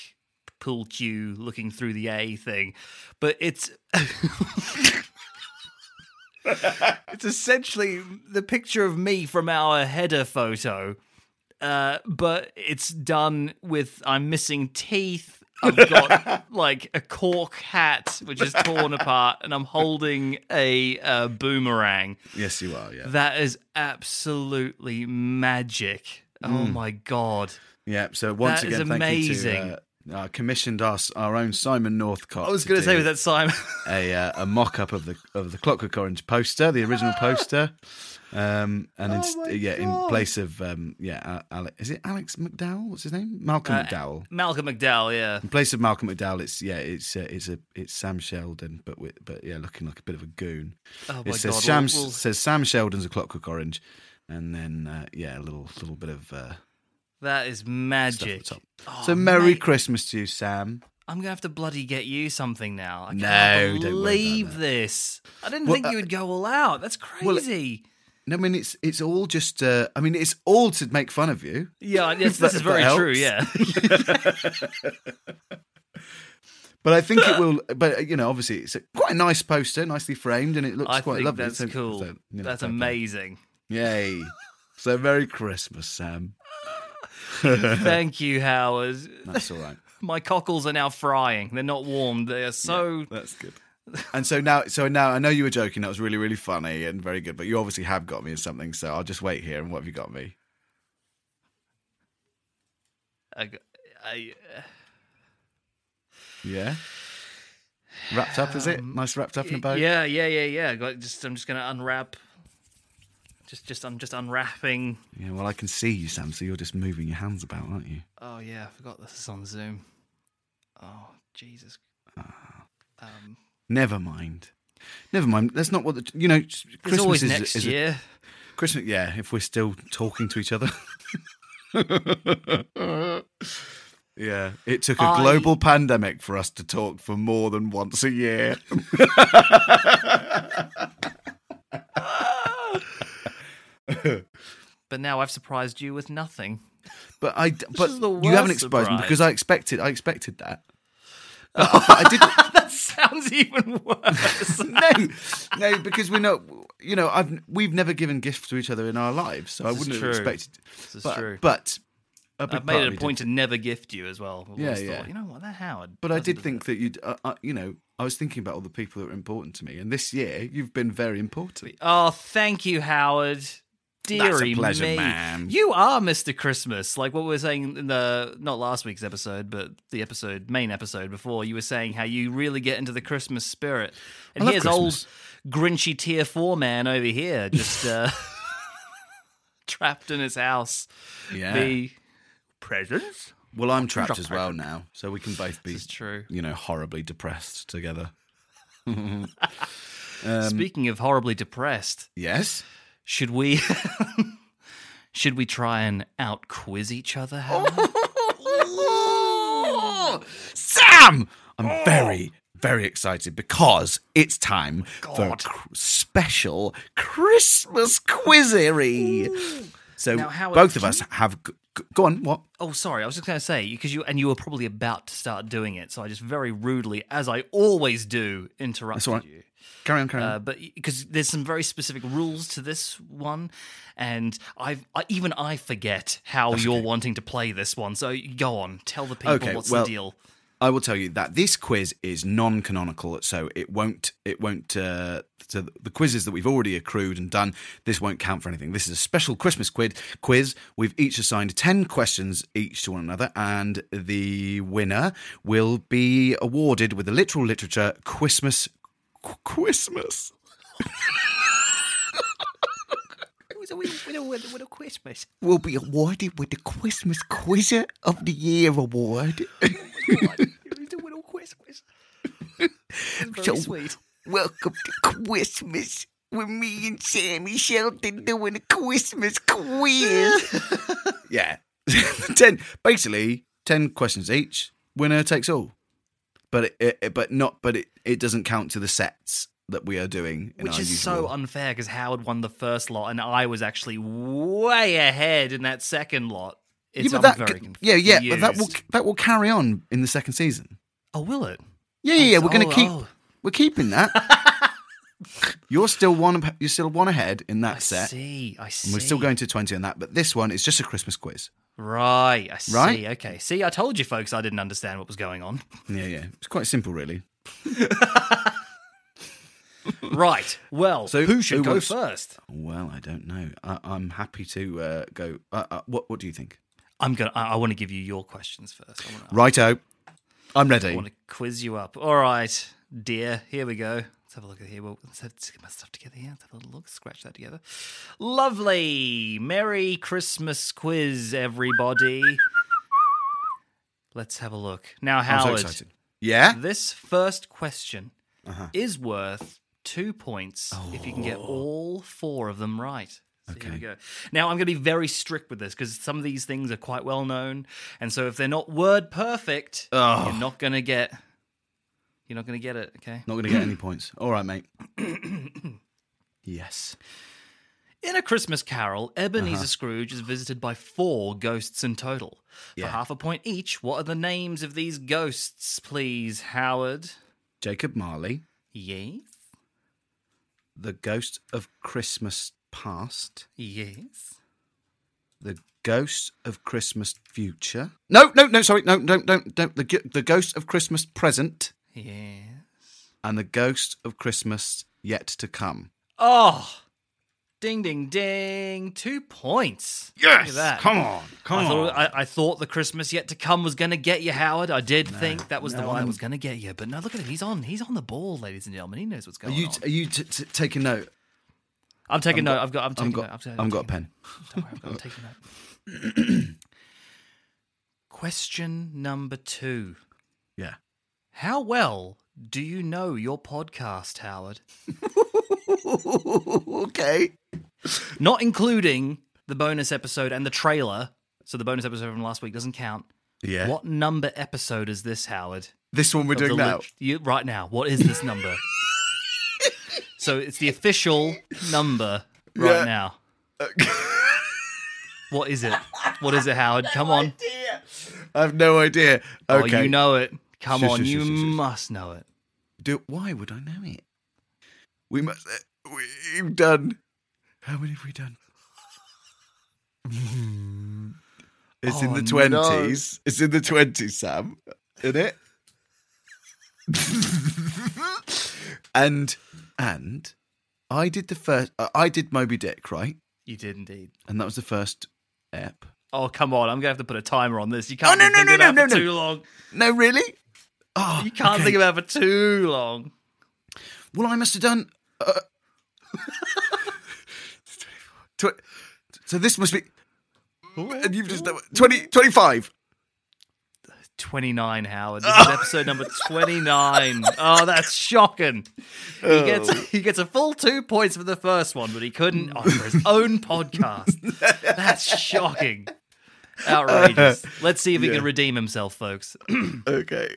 pool cue, looking through the A thing, but it's. it's essentially the picture of me from our header photo, uh, but it's done with I'm missing teeth. I've got like a cork hat which is torn apart, and I'm holding a uh, boomerang. Yes, you are. Yeah. That is absolutely magic. Oh Mm. my god! Yeah. So once That again, thank amazing. you to. Uh, uh, commissioned us our own Simon Northcott. I was going to say, was that Simon? a uh, a mock up of the of the Clockwork Orange poster, the original poster, um, and in, Oh yeah, in place of um, yeah, Alex, is it Alex McDowell? What's his name? Malcolm Uh, McDowell. Malcolm McDowell, yeah. In place of Malcolm McDowell, it's yeah, it's uh, it's a it's Sam Sheldon, but with but yeah, looking like a bit of a goon. Oh it says God, Sam we'll- we'll- says Sam Sheldon's a Clockwork Orange, and then uh, yeah, a little little bit of uh, That is magic. Oh, so Merry mate. Christmas to you, Sam. I'm gonna have to bloody get you something now. I can't believe this. I didn't Well, think uh, you would go all out. That's well, crazy. No, I mean it's it's all just. Uh, I mean it's all to make fun of you. yeah, yes, this is very true. Yeah. But I think it will. But uh, you know, obviously, it's a, quite a nice poster, nicely framed, and it looks I quite lovely. that's So- cool. so, you know, that's amazing. Yay! So Merry Christmas, Sam. Thank you, Howard. That's all right. My cockles are now frying. They're not warm. They are so. that's good. And so now, so now, I know you were joking. That was really, really funny and very good. But you obviously have got me in something. So I'll just wait here. And what have you got me? I, I- uh, Yeah. Wrapped up, is it? Nice wrapped up in a bow. Um, Yeah, yeah, yeah, yeah. Got- Just, I'm just gonna unwrap. Just, just, I'm just unwrapping. Yeah. Well, I can see you, Sam. So you're just moving your hands about, aren't you? Oh yeah, I forgot this is on Zoom. Oh Jesus. Um, Never mind. Never mind. That's not what the you know. Christmas is, next is a- year. Christmas, yeah. If we're still talking to each other. yeah, it took a I- global pandemic for us to talk for more than once a year. but now I've surprised you with nothing. But I, but you haven't worst exposed me because I expected, I expected that. But I did. that sounds even worse. no, no, because we're not. You know, I've we've never given gifts to each other in our lives, so I This is wouldn't have expected. This is but, true. But I've made it a me did point to never gift you as well. I've Yeah, yeah. Thought, you know what, that Howard. But I did think that you'd, uh, uh, you know, I was thinking about all the people that are important to me, and this year you've been very important. Oh, thank you, Howard. Deary pleasure, me. ma'am. You are Mr. Christmas. Like what we were saying in the not last week's episode, but the episode main episode before, you were saying how you really get into the Christmas spirit. And here's Christmas. old grinchy tier four man over here, just uh trapped in his house. Yeah. The presents? Well, I'm trapped as well now, so we can both be, true. you know, horribly depressed together. Speaking of horribly depressed, Yes. Should we should we try and out quiz each other? Sam! I'm very, very excited because it's time for a cr- special Christmas quizzery. So Now, both of us you- have. g- g- Go on, what? Oh, sorry. I was just going to say because you and you were probably about to start doing it, so I just very rudely, as I always do, interrupted That's right. you. Carry on, carry on. Uh, but because there's some very specific rules to this one, and I've I, even I forget how you're wanting to play this one. So go on, tell the people Okay, what's well- the deal. I will tell you that this quiz is non-canonical, so it won't. It won't. Uh, so the quizzes that we've already accrued and done, this won't count for anything. This is a special Christmas quiz. Quiz. We've each assigned ten questions each to one another, and the winner will be awarded with the literal literature Christmas Christmas. Qu- Christmas. With a Christmas. Will be awarded with the Christmas Quizzer of the Year award. Very So, sweet. Welcome to Christmas with me and Sammy Shelton doing a Christmas quiz. Yeah, ten. Basically, ten questions each. Winner takes all. But it, it, but not. But it, it doesn't count to the sets that we are doing. In Which is usual- so unfair because Howard won the first lot and I was actually way ahead in that second lot. It's, yeah, but I'm that, very c- yeah, yeah, but that will that will carry on in the second season. Oh, will it? Yeah, yeah, yeah. We're going to oh, keep. oh. We're keeping that. you're still one. You're still one ahead in that I set. see. I see. And we're still going to twenty on that. But this one is just a Christmas quiz. Right. I see. Right? Okay. See, I told you folks I didn't understand what was going on. Yeah, yeah. It's quite simple, really. right. Well, So who should who go wants- first? Well, I don't know. I, I'm happy to uh, go. Uh, uh, what What do you think? I'm gonna. I, I want to give you your questions first. I want to. Righto. I'm ready. I want to quiz you up. All right, dear. Here we go. Let's have a look at here. Well, let's, have, let's get my stuff together here. Let's have a little look. Scratch that together. Lovely. Merry Christmas quiz, everybody. Let's have a look. Now, I'm so Howard. excited. Yeah? This first question Uh-huh. is worth two points if you can get all four of them right. So Here we Okay. go. Now I'm going to be very strict with this because some of these things are quite well known, and so if they're not word perfect, Oh. you're not going to get. You're not going to get it. Okay. Not going to get any points. All right, mate. yes. In A Christmas Carol, Ebenezer Uh-huh. Scrooge is visited by four ghosts in total. Yeah. For half a point each, what are the names of these ghosts, please, Howard? Jacob Marley, Yes. The ghost of Christmas past, Yes. the ghost of Christmas future. No, no, no. Sorry, no, don't, don't, don't. The the ghost of Christmas present Yes. and the ghost of Christmas yet to come. Oh, ding, ding, ding! Two points. That. Come on, come I on. thought, I, I thought the Christmas yet to come was going to get you, Howard. I did think that was the one that I'm- was going to get you, but no, look at him. He's on. He's on the ball, ladies and gentlemen. He knows what's are going you on. are you t- t- taking note? I'm taking note. I've got. I'm I've taking got- I've got a pen. Don't worry, I've got, I'm taking note. Question number two. Yeah. How well do you know your podcast, Howard? okay. Not including the bonus episode and the trailer. So the bonus episode from last week doesn't count. Yeah. What number episode is this, Howard? This one we're doing now. lit- you, right now. What is this number? so it's the official number right Yeah. now. what is it? What is it, Howard? Come on. I have no idea. Oh, Okay. you know it. Come Shush, on, you shush, shush, shush. must know it. Do why would I know it? We must. uh, We've done. How many have we done? It's in Oh, the no. twenties. It's in the twenties, Sam. Isn't it? and and I did the first. Uh, I did Moby Dick, right? You did indeed. And that was the first ep. Oh, come on. I'm going to have to put a timer on this. You can't no, be no, thinking no, about no, for no. too long. No, really. Oh, You can't okay. think about it for too long. Well, I must have done. Uh, so this must be. And you've just done 20, 25. 29, Howard. This is episode number 29. Oh, that's shocking. He gets he gets a full two points for the first one, but he couldn't offer his own podcast. That's shocking. Outrageous. Let's see if he Yeah. can redeem himself, folks. okay.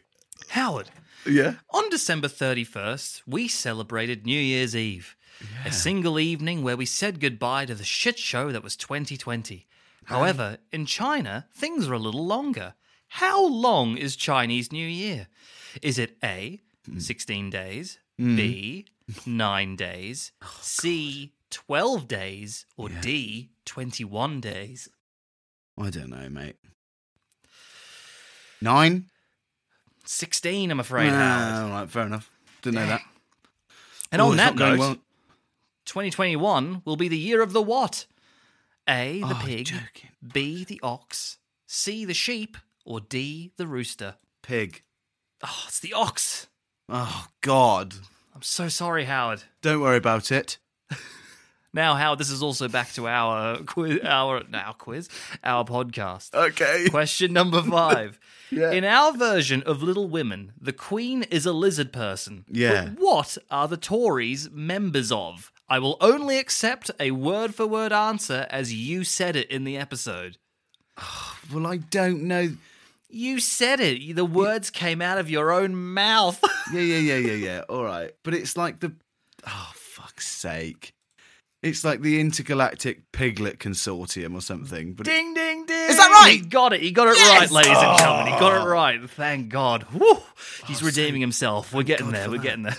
Howard. Yeah. On December 31st, we celebrated New Year's Eve. A single evening where we said goodbye to the shit show that was 2020. However, in China, things are a little longer. How long is Chinese New Year? Is it A, 16 days, Mm. B, 9 days, C, 12 days, or D, 21 days? I don't know, mate. Nine? 16, I'm afraid, Howard. all right, fair enough. Didn't know that. And Oh, on it's that not going note, well. 2021 will be the year of the what? A, the Oh, pig, B, the ox, C, the sheep, or D, the rooster? Pig. Oh, it's the ox. Oh, God. I'm so sorry, Howard. Don't worry about it. Now, Howard, this is also back to our quiz, our our quiz, our podcast. Okay. Question number five. Yeah. In our version of Little Women, the Queen is a lizard person. Yeah. But what are the Tories members of? I will only accept a word for word answer as you said it in the episode. Well, I don't know. You said it. The words came out of your own mouth. Yeah, yeah, yeah, yeah, yeah. All right. But it's like the. Oh, fuck's sake. It's like the Intergalactic Piglet Consortium or something. But Ding, ding, ding. Is that right? He got it. He got it Yes! right, ladies and gentlemen. He got Oh. it right. Thank God. Whew. He's redeeming himself. We're getting there. We're getting there.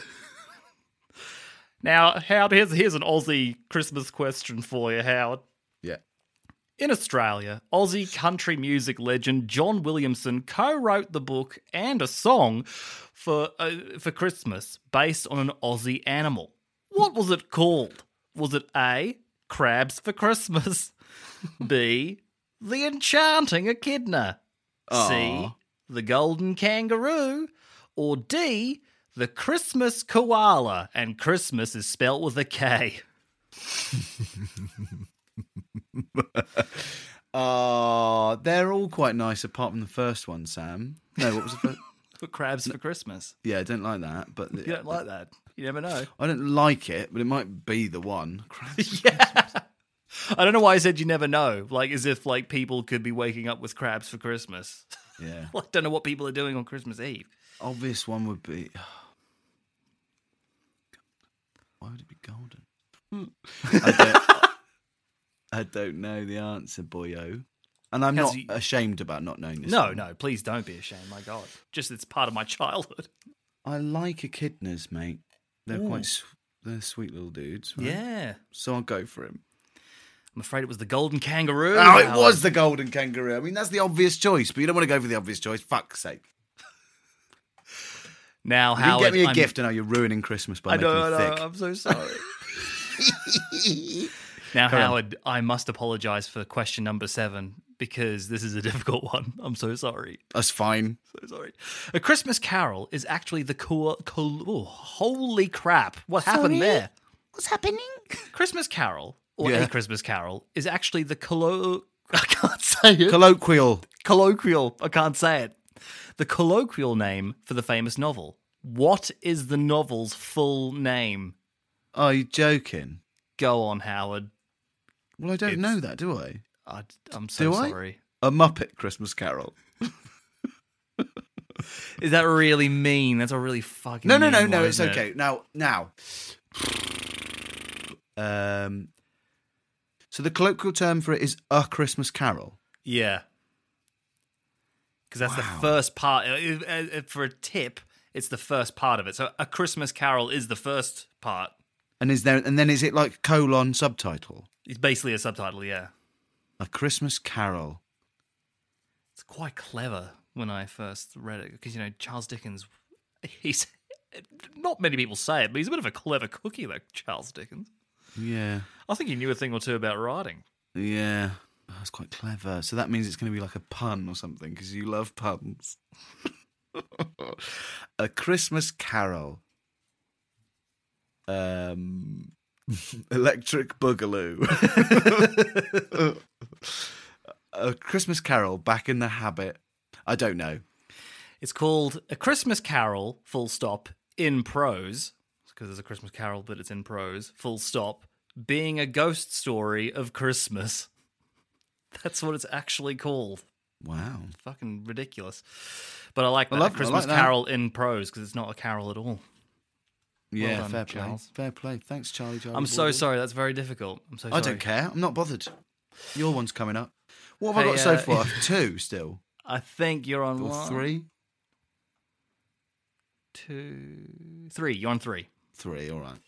now, Howard, here's, here's an Aussie Christmas question for you, Howard. Yeah. In Australia, Aussie country music legend John Williamson co-wrote the book and a song for uh, for Christmas based on an Aussie animal. What was it called? Was it A. Crabs for Christmas, B. The Enchanting Echidna, C. The Golden Kangaroo, or D. The Christmas Koala, and Christmas is spelt with a K. Oh, they're all quite nice apart from the first one, Sam. No, what was the first? For crabs for Christmas. Yeah, I don't like that. But You don't like that. You never know. I don't like it, but it might be the one. Yeah, I don't know why I said you never know. Like as if like people could be waking up with crabs for Christmas. Yeah. I don't know what people are doing on Christmas Eve. Obvious one would be. Why would it be golden? Hmm. I, don't, I don't know the answer, boyo. And I'm Has not he- ashamed about not knowing this. No, one. no, please don't be ashamed. My God, just it's part of my childhood. I like echidnas, mate. They're Ooh. quite. Mm. s- They're sweet little dudes. right? Yeah. So I'll go for him. I'm afraid it was the golden kangaroo. Oh, it was the golden kangaroo. I mean, that's the obvious choice, but you don't want to go for the obvious choice. Fuck's sake. Now, You Howard, get me a I'm- gift, and now you're ruining Christmas by I making know, it I know. thick. I'm so sorry. now, on. Howard, I must apologize for question number seven because this is a difficult one. I'm so sorry. That's fine. So sorry. A Christmas Carol is actually the cool. cool oh, holy crap! What happened Sorry? there? What's happening? Christmas Carol or Yeah. a Christmas Carol is actually the collo. I can't say it. Colloquial. colloquial. I can't say it. The colloquial name for the famous novel. What is the novel's full name? Are you joking? Go on, Howard. Well, I don't It's- know that, do I? I, am so Do sorry. A Muppet Christmas Carol. Is that really mean? That's a really fucking. No, no, no, no. It's isn't okay. Now, now. Um. So the colloquial term for it is a Christmas Carol. Yeah. Because that's Wow. the first part. uh, uh, uh, For a tip, it's the first part of it. So a Christmas Carol is the first part. And is there? And then is it like colon subtitle? It's basically a subtitle. Yeah. A Christmas Carol. It's quite clever when I first read it because you know Charles Dickens. He's not many people say it, but he's a bit of a clever cookie, like Charles Dickens. Yeah. I think he knew a thing or two about writing. Yeah. Oh, That's quite clever. So that means it's going to be like a pun or something because you love puns. a Christmas Carol. Um, Electric Boogaloo. a Christmas Carol back in the habit. I don't know. It's called A Christmas Carol, full stop, in prose, because there's a Christmas Carol, but it's in prose, full stop, being a ghost story of Christmas. That's what it's actually called. Wow. Fucking ridiculous. But I like I that. love- A I Christmas like that. Carol in prose, because it's not a carol at all. Yeah, Well done, fair play. Charles. Fair play. Thanks, Charlie. Charlie I'm so Baldwin. sorry. That's very difficult. I'm so sorry. I don't care. I'm not bothered. Your one's coming up. What have I Hey, got so uh, far? Two still. I think you're on Or one, three? two, three. You're on three. Three, all right.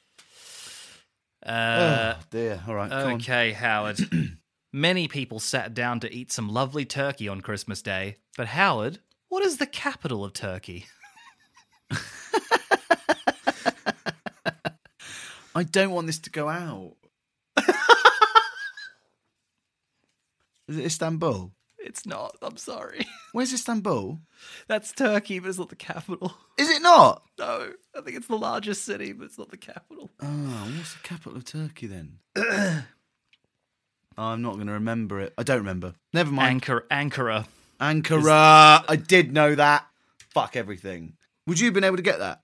Uh, oh, dear. All right. come on. okay, Howard. Many people sat down to eat some lovely turkey on Christmas Day. But, Howard, what is the capital of Turkey? I don't want this to go out. Is it Istanbul? It's not. I'm sorry. Where's Istanbul? That's Turkey, but it's not the capital. Is it not? No, I think it's the largest city, but it's not the capital. Oh, what's the capital of Turkey then? Oh, I'm not going to remember it. I don't remember. Never mind. Ankara. Ankara. Ankara. I did know that. Fuck everything. Would you have been able to get that?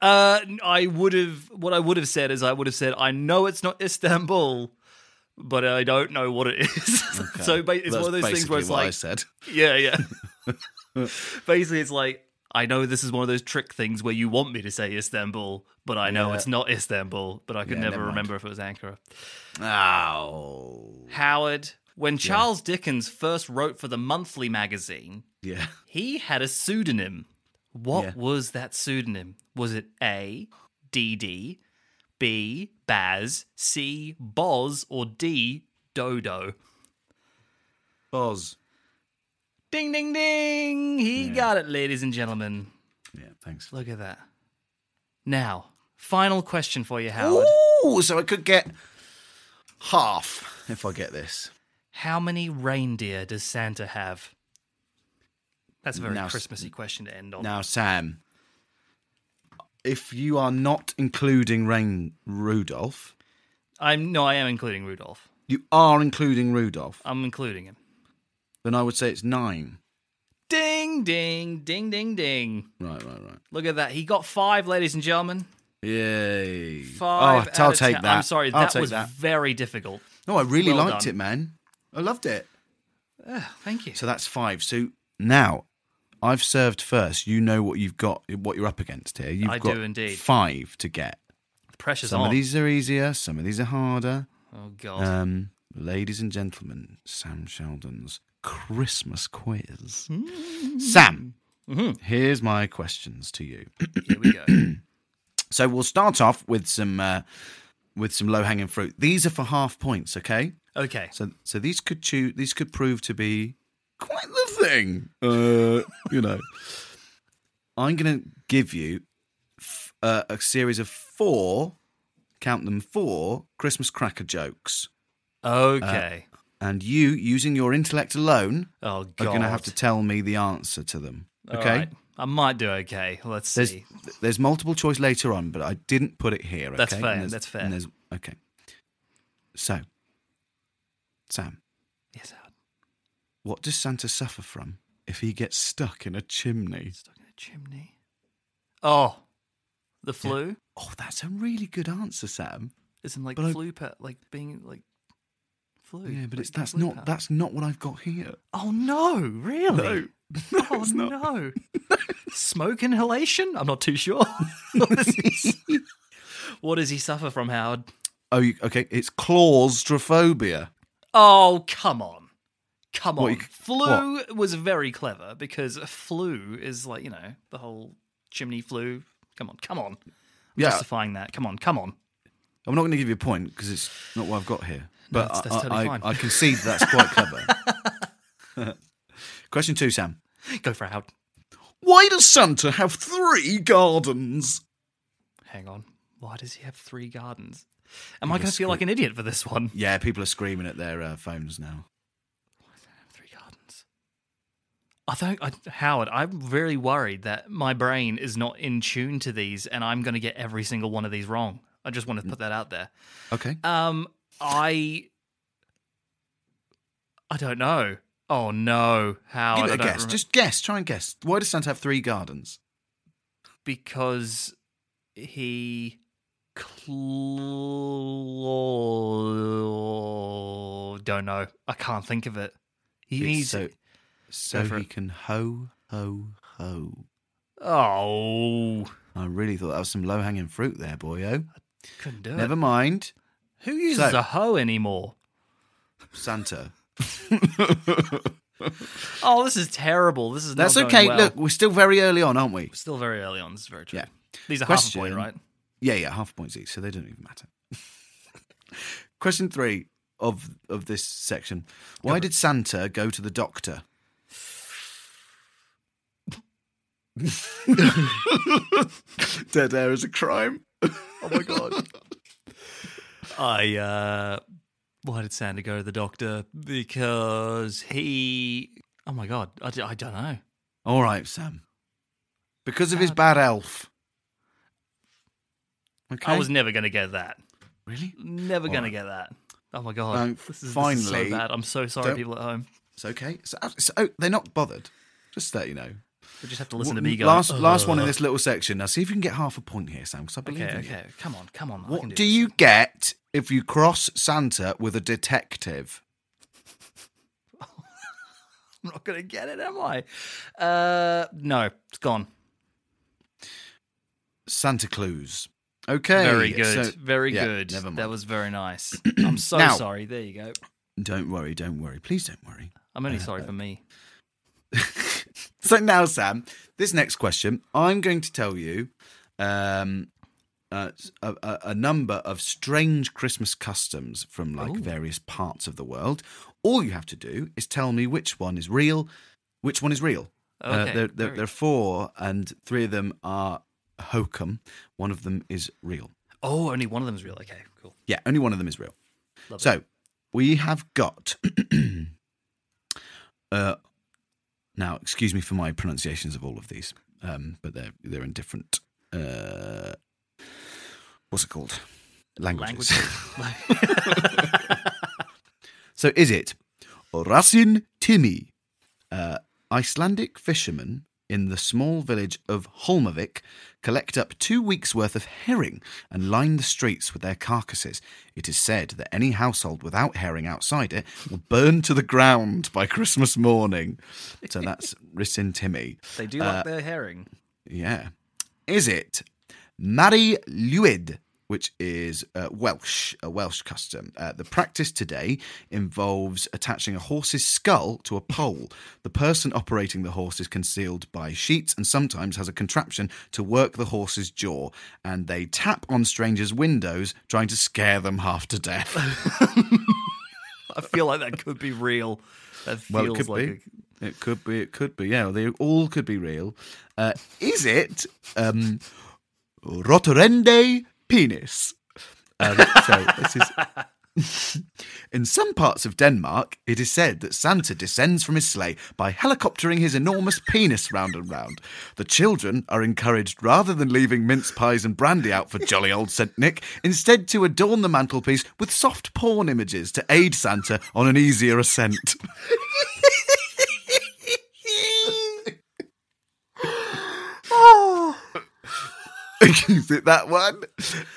Uh, I would have. What I would have said is, I would have said, I know it's not Istanbul, but I don't know what it is. so ba- it's That's one of those things where it's what I like, said. yeah, yeah. Basically, it's like I know this is one of those trick things where you want me to say Istanbul, but I know Yeah. it's not Istanbul. But I could Yeah, never never remember if it was Ankara. Oh. Howard, when Charles Dickens first wrote for the monthly magazine, Yeah. he had a pseudonym. What Yeah. was that pseudonym? Was it A, DD, B, Baz, C, Boz, or D, Dodo? Boz. Ding, ding, ding! He Yeah. got it, ladies and gentlemen. Yeah, thanks. Look at that. Now, final question for you, Howard. Ooh, so I could get half if I get this. How many reindeer does Santa have? That's a very Now- Christmassy question to end on. Now, Sam, if you are not including Rain Rudolph, I'm no, I am including Rudolph. you are including Rudolph, I'm including him. then I would say it's nine. Ding, ding, ding, ding, ding. Right, right, right. Look at that. He got five, ladies and gentlemen. Yay. Five. oh, I'll take 10. that. I'm sorry, I'll that was that. very difficult. No, I really Well liked done. it, man. I loved it. Ah, thank you. So that's five. So now I've served first. You know what you've got, what you're up against here. You've I got do indeed. five to get. The pressure's some on. of these are easier, some of these are harder. Oh God. Um, ladies and gentlemen, Sam Sheldon's Christmas quiz. Sam, here's my questions to you. Here we go. So we'll start off with some uh, with some low hanging fruit. These are for half points, okay? Okay. So so these could choose these could prove to be quite the thing. Uh, you know, I'm going to give you f- uh, a series of four, count them four Christmas cracker jokes. Okay. Uh, and you, using your intellect alone, oh are going to have to tell me the answer to them. All Okay. right. I might do okay. Let's There's see. there's multiple choice later on, but I didn't put it here. Okay? That's fair, that's fair. okay. So, Sam, Yes, Howard. What does Santa suffer from if he gets stuck in a chimney? Stuck in a chimney. Oh, the flu. Oh, that's a really good answer, Sam. Isn't like But I- flu pet like being like flu. Yeah, but like it's that's not pet. that's not what I've got here. Oh no! Really? No, oh not. no! Smoke inhalation? I'm not too sure. what, does he, what does he suffer from, Howard? Oh, okay. It's claustrophobia. Oh come on, come What, on! you- flu was very clever because flu is like you know the whole chimney flu. Come on, come on! I'm Yeah. justifying that. Come on, come on. I'm not going to give you a point because it's not what I've got here. No, But that's- that's I, totally I. I concede that's quite clever. Question two, Sam. Go for it, Howard. Why does Santa have three gardens? Hang on. Why does he have three gardens? Am I going to feel scream- like an idiot for this one? Yeah, people are screaming at their uh, phones now. Three gardens. I think, I, Howard, I'm really worried that my brain is not in tune to these, and I'm going to get every single one of these wrong. I just want to put that out there. Okay. Um, I, I don't know. Oh no! How? Give it a guess. remem- Just guess. Try and guess. Why does Santa have three gardens? because he cl- don't know. I can't think of it. He It's needs so so he can ho ho ho. Oh, I really thought that was some low hanging fruit there, boyo. couldn't do Never it. mind. Who uses So- a hoe anymore? Santa. Oh, this is terrible. This is That's okay. well. Look, we're still very early on, aren't we? We're still very early on. This is very true. Yeah. These are Question- half a point, right? Yeah, yeah, half points each, so they don't even matter. Question three of of this section: Why did Santa go to the doctor? Dead air is a crime. Oh my god. I uh why did Santa go to the doctor? Because he Oh my god, I don't know. All right, Sam. Because of his bad elf. Okay. I was never going to get that. Really? Never going to get that. Oh my god. This, is, finally, this is so bad. I'm so sorry people at home. It's okay. So, so oh, they're not bothered. Just that you know. We just have to listen to me go. Last, last one in this little section. Now, see if you can get half a point here, Sam. Because I believe Okay, in you. okay. Come on, come on. I What can do, do, you get if you cross Santa with a detective? I'm not going to get it, am I? Uh no, it's gone. Santa Claus. Okay. very good. so- very yeah, good. Never mind. That was very nice. I'm so Now- sorry. There you go. Don't worry. Don't worry. Please don't worry. I'm only Uh, sorry for me. So now, Sam, this next question, I'm going to tell you um, uh, a, a, a number of strange Christmas customs from like various parts of the world. All you have to do is tell me which one is real, which one is real. Uh, Okay, there, there, there are four, and three of them are hokum. One of them is real. Oh, only one of them is real. Okay, cool. Yeah, only one of them is real. Love so we have got. uh, now, excuse me for my pronunciations of all of these, um, but they're they're in different. Uh, what's it called? Languages. so, is it Rasin Timi, uh, Icelandic fishermen in the small village of Holmavik collect up two weeks' worth of herring and line the streets with their carcasses. It is said that any household without herring outside it will burn to the ground by Christmas morning. So that's Risin Timmy. They do Uh, like their herring. yeah. Is it Mari Lwyd, which is uh, Welsh, a Welsh custom? Uh, the practice today involves attaching a horse's skull to a pole. The person operating the horse is concealed by sheets and sometimes has a contraption to work the horse's jaw. And they tap on strangers' windows, trying to scare them half to death. I feel like that could be real. That feels Well, it could like be. It could be. It could be. Yeah, they all could be real. Uh, is it um, Rotorende penis? Um, so this is. In some parts of Denmark, it is said that Santa descends from his sleigh by helicoptering his enormous penis round and round. The children are encouraged, rather than leaving mince pies and brandy out for jolly old St. Nick, instead to adorn the mantelpiece with soft porn images to aid Santa on an easier ascent. Is it that one?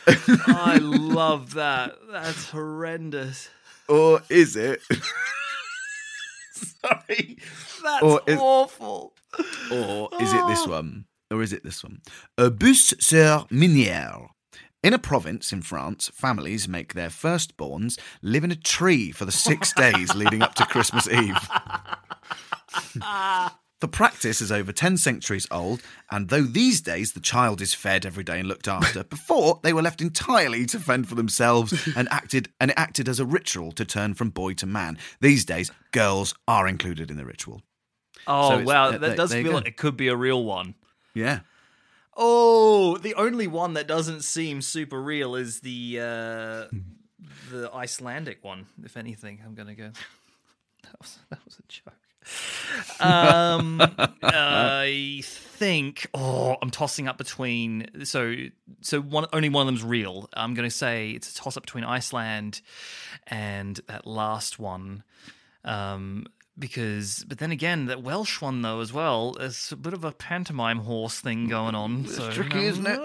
I love that. That's horrendous. or is it? Sorry. That's Or is- awful. Or is it this oh. one? Or is it this one? A bus sur minière. In a province in France, families make their firstborns live in a tree for the six days leading up to Christmas Eve. The practice is over 10 centuries old, and though these days the child is fed every day and looked after, before they were left entirely to fend for themselves and acted and it acted as a ritual to turn from boy to man. These days, girls are included in the ritual. Oh, So it's- wow. there- That does there feel go. like it could be a real one. Yeah. Oh, the only one that doesn't seem super real is the uh, the Icelandic one. If anything, I'm gonna go. That was that was a joke. Um, I think. Oh, I'm tossing up between. So so one only one of them's real. I'm gonna say it's a toss up between Iceland and that last one. Um, because, but then again, that Welsh one though as well, there's a bit of a pantomime horse thing going on. so tricky, isn't it?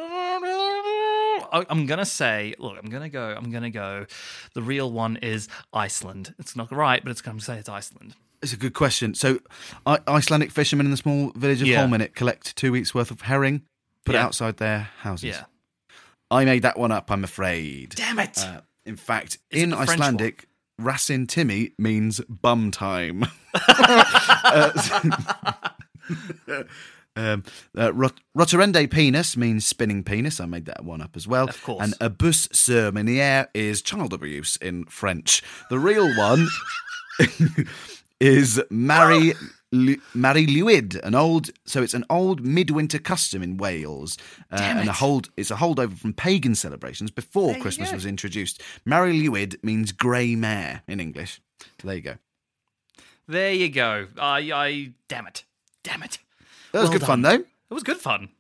I'm gonna say, look, I'm gonna go, I'm gonna go. The real one is Iceland. It's not right, but it's gonna say it's Iceland. It's a good question. So, I- Icelandic fishermen in the small village of Yeah. Collect two weeks' worth of herring, put it Yeah. outside their houses. Yeah. I made that one up, I'm afraid. Damn it! Uh, in fact, Is it in the French Icelandic, Racin Timmy means bum time. Uh, um, uh, rot- penis means spinning penis. I made that one up as well. Of course. And abus sur meniere is child abuse in French. The real one is Mary Lu- Mari Lwyd, an old so it's an old midwinter custom in Wales, uh, and a hold it's a holdover from pagan celebrations before There Christmas was introduced. Mari Lwyd means grey mare in English. So there you go. There you go. I, I, damn it, damn it. That was Well good fun though. It was good fun.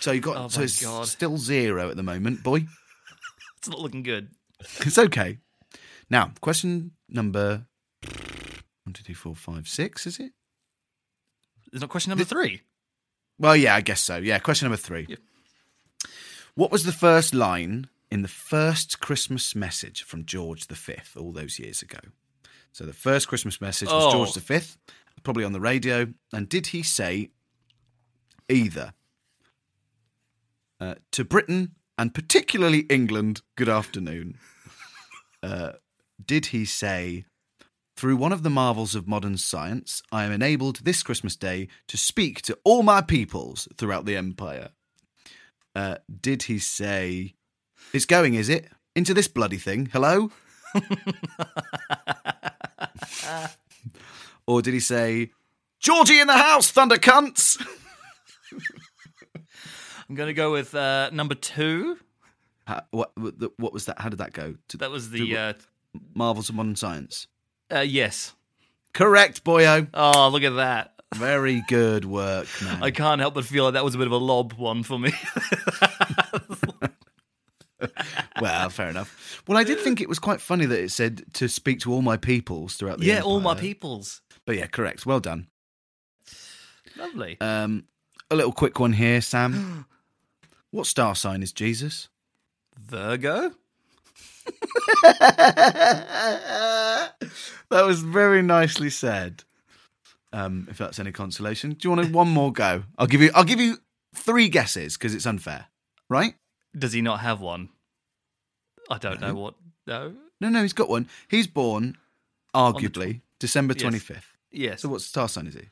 So you got Oh so it's God. still zero at the moment, boy. It's not looking good. It's okay. Now, question number one, two, three, four, five, six. Is it? Is not question number three? Well, yeah, I guess so. Yeah, question number three. What was the first line in the first Christmas message from George V all those years ago? So the first Christmas message was Oh. George V, probably on the radio. And did he say either uh, to Britain and particularly England, good afternoon? Uh, did he say, through one of the marvels of modern science, I am enabled this Christmas Day to speak to all my peoples throughout the empire? Uh, did he say, It's going, is it? Into this bloody thing? Hello? or did he say, Georgie in the house, thunder cunts? I'm going to go with uh, number two. Ha- what, what, was that? How did that go? That was the, uh, Marvels of Modern Science. Uh, yes. Correct, boyo. Oh, look at that. Very good work, man. I can't help but feel like that was a bit of a lob one for me. well, fair enough. Well, I did think it was quite funny that it said to speak to all my peoples throughout the yeah, all my peoples. But yeah, correct. Well done. Lovely. Um, a little quick one here, Sam. what star sign is Jesus? Virgo? that was very nicely said. Um, if that's any consolation, do you want one more go? I'll give you. I'll give you three guesses because it's unfair, right? Does he not have one? I don't know what. No. No, no, he's got one. He's born, arguably, December twenty fifth. Yes. So what star sign is he?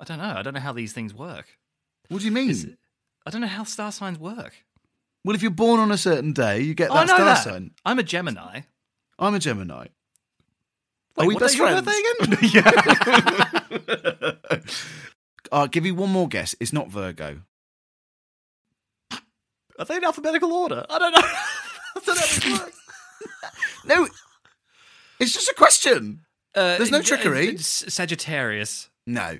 I don't know. I don't know how these things work. What do you mean? Is I don't know how star signs work. Well, if you're born on a certain day, you get Oh, I that know star that. sign. I'm a Gemini. I'm a Gemini. Wait, Are we what best day is your friends? birthday again? yeah. I'll give you one more guess. It's not Virgo. Are they in alphabetical order? I don't know. I don't know how this works. No, it's just a question. Uh, There's no trickery. it's Sagittarius. No.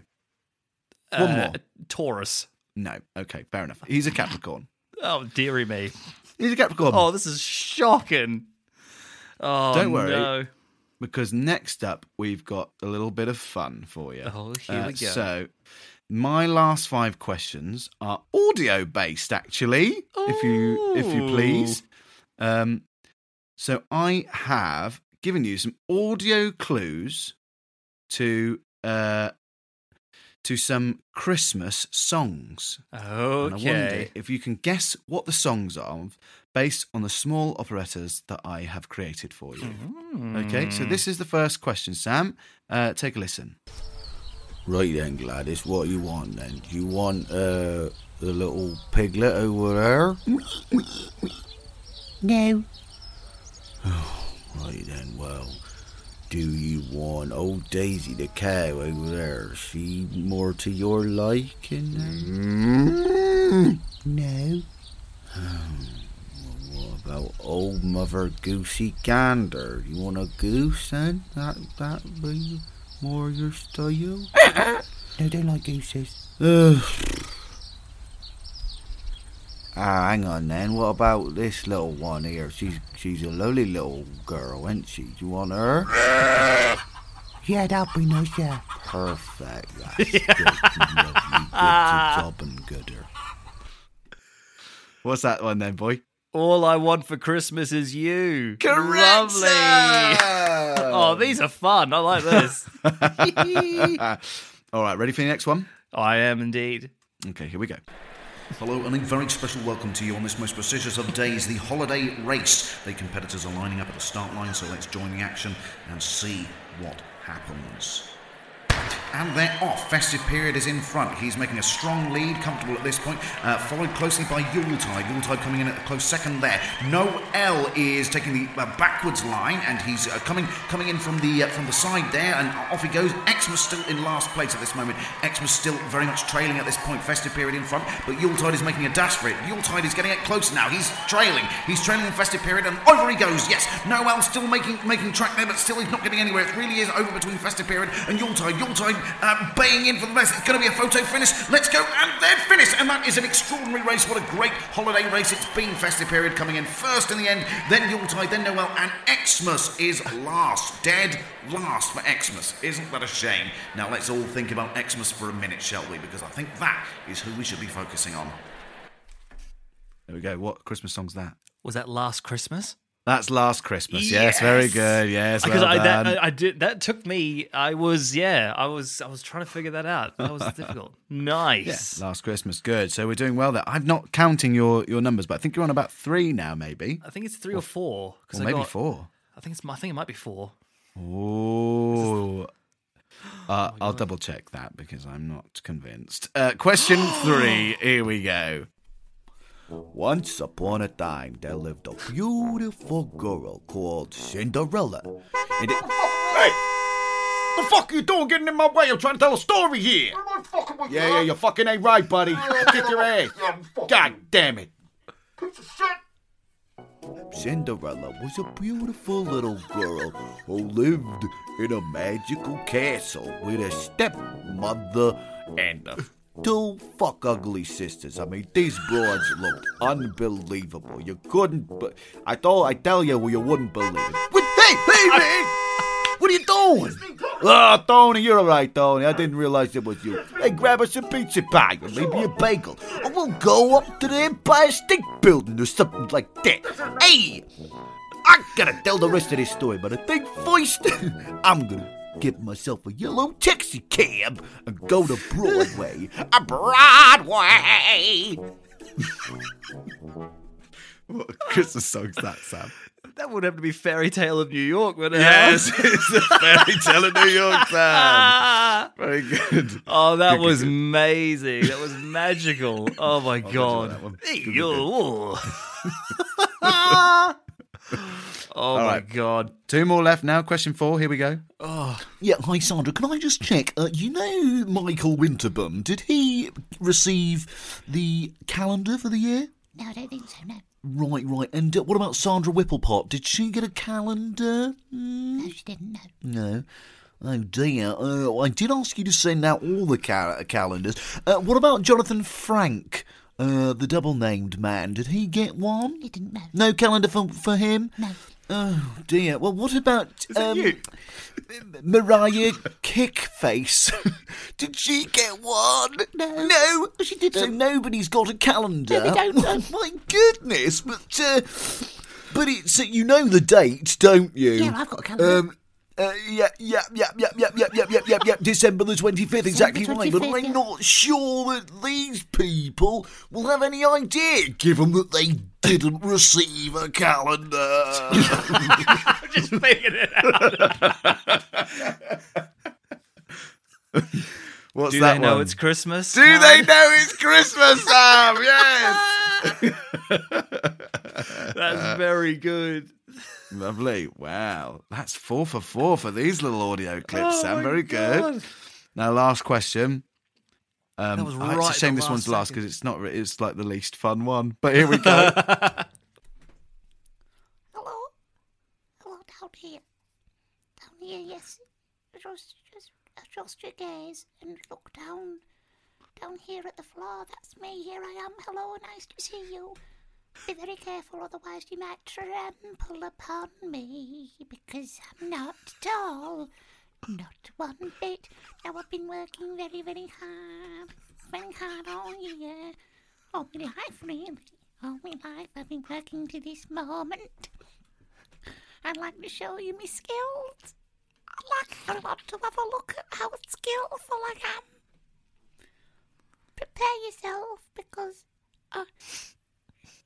One Uh, more. Taurus. No. Okay, fair enough. He's a Capricorn. Oh, dearie me. He's a Capricorn. Oh, this is shocking. Oh, Don't worry. No. Because next up, we've got a little bit of fun for you. Oh, here we go. So, my last five questions are audio based, actually, if you if you please. Um, so I have given you some audio clues to uh to some Christmas songs. And I wonder Okay. if you can guess what the songs are based on the small operettas that I have created for you. Okay, so this is the first question, Sam. Uh, take a listen. Right then, Gladys, what you want then? Do You want uh, the little piglet over there? No. Oh, Right then, well, do you want old Daisy the cow over there? Is she more to your liking? then? No. Hmm, what about old Mother Goosey Gander? You want a goose then? That that be more your style? No, don't like gooses. Ugh. Ah, hang on then. What about this little one here? She's she's a lovely little girl, isn't she? Do you want her? Yeah, that'll be nice, yeah. Perfect. That's good. Lovely. Good job and gooder. What's that one then, boy? All I want for Christmas is you. Correct, Lovely. oh, these are fun. I like this. All right, ready for the next one? I am indeed. Okay, here we go. Hello, and a very special welcome to you on this most prestigious of days, the holiday race. The competitors are lining up at the start line, so let's join the action and see what happens. And they're off. Festive period is in front. He's making a strong lead, comfortable at this point, uh, followed closely by Yuletide. Yuletide coming in at a close second there. Noel is taking the uh, backwards line, and he's uh, coming coming in from the uh, from the side there, and off he goes. Xmas still in last place at this moment. Xmas still very much trailing at this point. Festive period in front, but Yuletide is making a dash for it. Yuletide is getting it close now. He's trailing. He's trailing in festive period, and over he goes. Yes, Noel still making making track there, but still he's not getting anywhere. It really is over between festive period and Yuletide. Yuletide uh, baying in for the best. It's going to be a photo finish. Let's go, and they're finished. And that is an extraordinary race. What a great holiday race it's been. Festive period coming in first in the end, then Yuletide, then Noel, and Xmas is last. Dead last for Xmas. Isn't that a shame? Now let's all think about Xmas for a minute, shall we? Because I think that is who we should be focusing on. There we go. What Christmas song's that? Was that last Christmas? That's Last Christmas. Yes, very good. Yes, because well I, that, I did that took me. I was yeah. I was I was trying to figure that out. That was difficult. Nice. Yeah, Last Christmas. Good. So we're doing well there. I'm not counting your, your numbers, but I think you're on about three now, maybe. I think it's three or four. Or maybe got- four. I think it's. I think it might be four. Oh. Uh, I'll double check that because I'm not convinced. Uh, question three. Here we go. Once upon a time, there lived a beautiful girl called Cinderella. And it, Hey! The fuck are you doing getting in my way? I'm trying to tell a story here. Yeah, yeah, you fucking ain't right, buddy. I'll kick your ass. God damn it. Cinderella was a beautiful little girl who lived in a magical castle with a stepmother and a two fuck ugly sisters. I mean, these broads looked unbelievable. You couldn't. But I thought I tell you, well, you wouldn't believe it. What? Hey, hey, man! What are you doing? Ah, Tony, you're all right, Tony. I didn't realize it was you. Hey, grab us a pizza pie or maybe a bagel. Or we'll go up to the Empire State Building or something like that. Hey! I gotta tell the rest of this story, but I think first I'm gonna get myself a yellow taxi cab and go to Broadway. A Broadway! What Christmas song's that, Sam? That would have to be Fairy Tale of New York, wouldn't it? Yes, it's a fairy tale of New York, Sam. Very good. Oh, that Good, good, was good. amazing. That was magical. Oh my god. Hey, yo. oh All my right. god. Two more left now. Question four. Here we go. Oh. Yeah, hi Sandra. Can I just check? Uh, you know Michael Winterbum? Did he receive the calendar for the year? No, I don't think so, no. Right, right. And uh, what about Sandra Whipplepot? Did she get a calendar? No, she didn't, no. No. Oh dear. Uh, I did ask you to send out all the cal- calendars. Uh, what about Jonathan Frank, uh, the double-named man? Did he get one? He didn't know. No calendar for for him. No. Oh dear. Well, what about um, Mariah Kickface? Did she get one? No. No, she didn't. So nobody's got a calendar. No, they don't. Oh, my goodness! But uh, but it's you know the date, don't you? Yeah, I've got a calendar. Um, uh, yeah, yeah, yeah, yeah, yeah, yeah, yeah, yeah, yeah, yeah. December the twenty fifth, exactly right. But 25th, I'm not sure that these people will have any idea, given that they didn't receive a calendar. Just figured it out. What's that? Do that they know one? it's Christmas? Do they know it's Christmas, Sam? Yes. That's very good. Lovely. Wow. That's four for four for these little audio clips, Oh Sam. my Very good. Now, last question. Um, That was oh, right it's a at shame this one's last last because it's not. It's like the least fun one. But here we go. Hello? Hello, down here. Down here, yes. Just, just adjust your gaze and look down. Down here at the floor, that's me. Here I am. Hello, nice to see you. Be very careful, otherwise you might trample upon me because I'm not tall. Not one bit. Now I've been working very, very hard. Very hard all year. All my life, really. All my life I've been working to this moment. I'd like to show you my skills. I'd like everyone to have a look at how skillful I am. Prepare yourself because uh,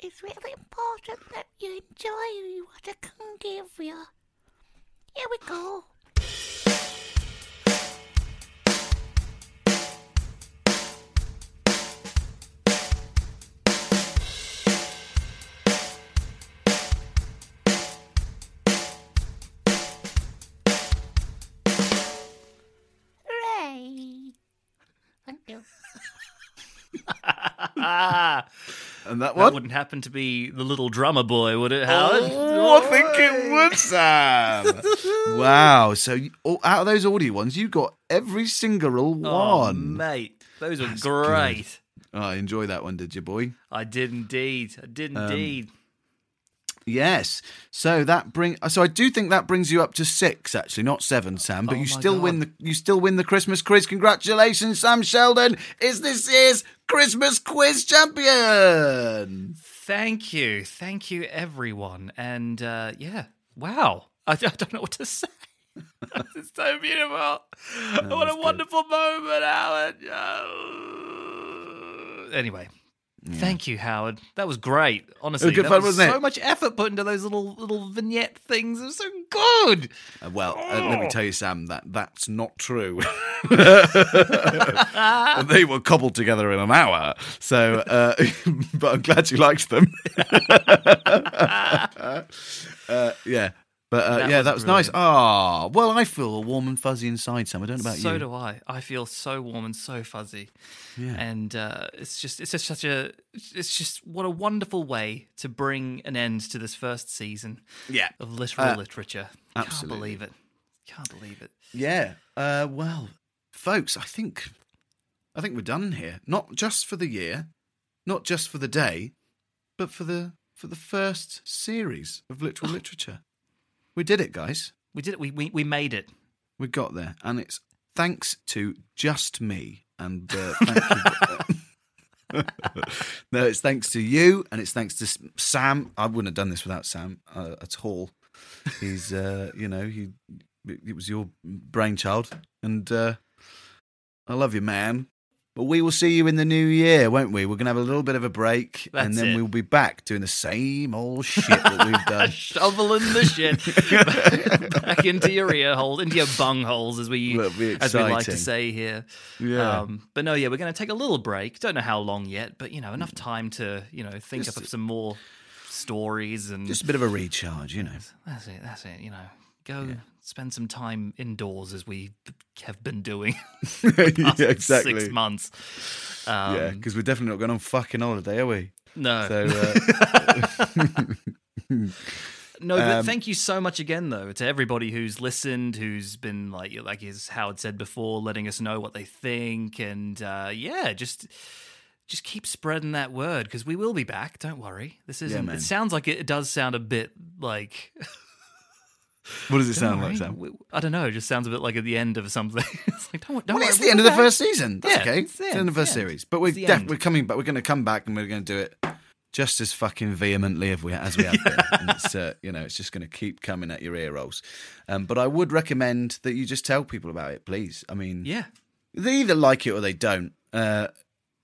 it's really important that you enjoy what I can give you. Here we go. Thank you. And that That one? wouldn't happen to be the little drummer boy, would it, Howard? Oh, I think it would, Sam. wow. So oh, out of those audio ones, you got every single one. Oh, mate, those were That's great. good. Oh, enjoy that one, did you, boy? I did indeed. I did Um, indeed. Yes. So that bring. So I do think that brings you up to six, actually, not seven, Sam. But Oh you still God. win the. You still win the Christmas quiz. Congratulations, Sam Sheldon. Is this year's Christmas quiz champion? Thank you. Thank you, everyone. And uh, yeah, wow. I, I don't know what to say. it's so beautiful. what a wonderful moment, Alan. Oh. Anyway. Thank you, Howard. That was great. Honestly, it was good that fun, was wasn't it? so much effort put into those little little vignette things. It was so good. Uh, well, uh, let me tell you, Sam, that that's not true. they were cobbled together in an hour. So, uh, but I'm glad you liked them. uh, yeah. But uh, That yeah, that was nice. Ah, well, I feel warm and fuzzy inside, Sam. I don't know about so you. So do I. I feel so warm and so fuzzy. Yeah. And uh, it's just it's just such a it's just what a wonderful way to bring an end to this first season. Yeah. Of literal Uh, literature. absolutely. Can't believe it. Can't believe it. Yeah. Uh, well, folks, I think I think we're done here. Not just for the year, not just for the day, but for the for the first series of literal literature. We did it, guys. We did it. We we, we made it. We got there, and it's thanks to just me. And uh, thank you. no, it's thanks to you, and it's thanks to Sam. I wouldn't have done this without Sam uh, at all. He's, uh, you know, he. It was your brainchild, and uh, I love you, man. But we will see you in the new year, won't we? We're going to have a little bit of a break, and then it. we'll be back doing the same old shit that we've done. Shoveling the shit back into your ear hole, into your bung holes, as we as we like to say here. Yeah. Um, but no, yeah, we're going to take a little break. Don't know how long yet, but you know, enough time to you know think Just- up of some more stories and Just a bit of a recharge, you know. That's it. That's it. You know, go spend some time indoors as we have been doing. the past Yeah, exactly. Six months. Um, yeah, because we're definitely not going on fucking holiday, are we? No. So, uh, No, but Um, thank you so much again, though, to everybody who's listened, who's been like, like as Howard said before, letting us know what they think, and uh, yeah, just just keep spreading that word because we will be back. Don't worry. This isn't. man. it sounds like it, it does sound a bit like. What does it sound like. Sam? I don't know. It just sounds a bit like at the end of something. it's like, don't, don't well, worry, it's the end of the first season. That's Yeah, okay. it's the It's end, the end of the first series. But we're def- we're coming back. We're going to come back and we're going to do it just as fucking vehemently as we as we have been. and it's uh, you know it's just going to keep coming at your ear rolls. Um, but I would recommend that you just tell people about it, please. I mean, Yeah. they either like it or they don't. Uh,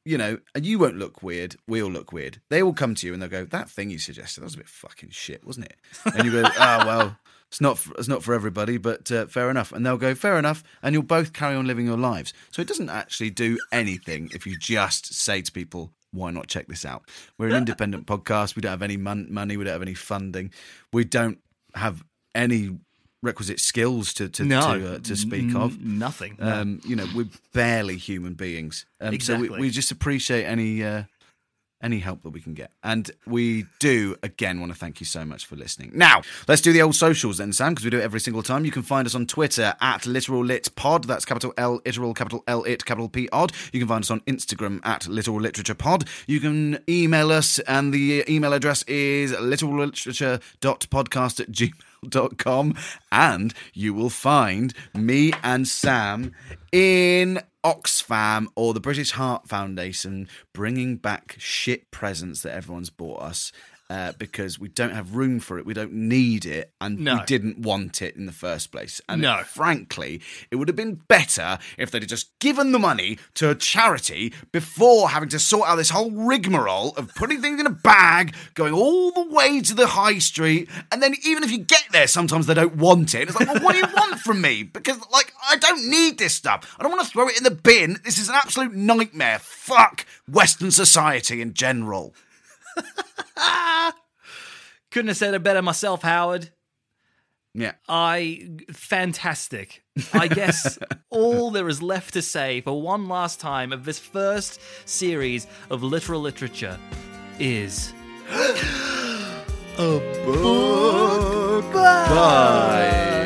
you know, and you won't look weird. We'll look weird. They will come to you and they'll go, "That thing you suggested that was a bit fucking shit, wasn't it?" And you go, "Ah, well, it's not for, it's not for everybody, but uh, fair enough." And they'll go, "Fair enough," and you'll both carry on living your lives. So it doesn't actually do anything if you just say to people, "Why not check this out?" We're an independent podcast. We don't have any mon- money. We don't have any funding. We don't have any requisite skills to to No, to, uh, to speak n- of. nothing, no. Um, you know, we're barely human beings. Um, So we, we just appreciate any uh, any help that we can get, and we do again want to thank you so much for listening. Now let's do the old socials then, Sam, because we do it every single time. You can find us on Twitter at literal lit pod. That's capital L literal capital L it capital P odd. You can find us on Instagram at literal literature pod. You can email us, and the email address is literal literature dot podcast at gmail gmail.com and you will find me and Sam in Oxfam or the British Heart Foundation bringing back shit presents that everyone's bought us. Uh, because we don't have room for it, we don't need it, and No. we didn't want it in the first place. And No. frankly, it would have been better if they'd have just given the money to a charity before having to sort out this whole rigmarole of putting things in a bag, going all the way to the high street, and then even if you get there, sometimes they don't want it. It's like, well, what do you want from me? Because, like, I don't need this stuff. I don't want to throw it in the bin. This is an absolute nightmare. Fuck Western society in general. Couldn't have said it better myself, Howard. Yeah. I fantastic. I guess all there is left to say for one last time of this first series of literal literature is A book bug.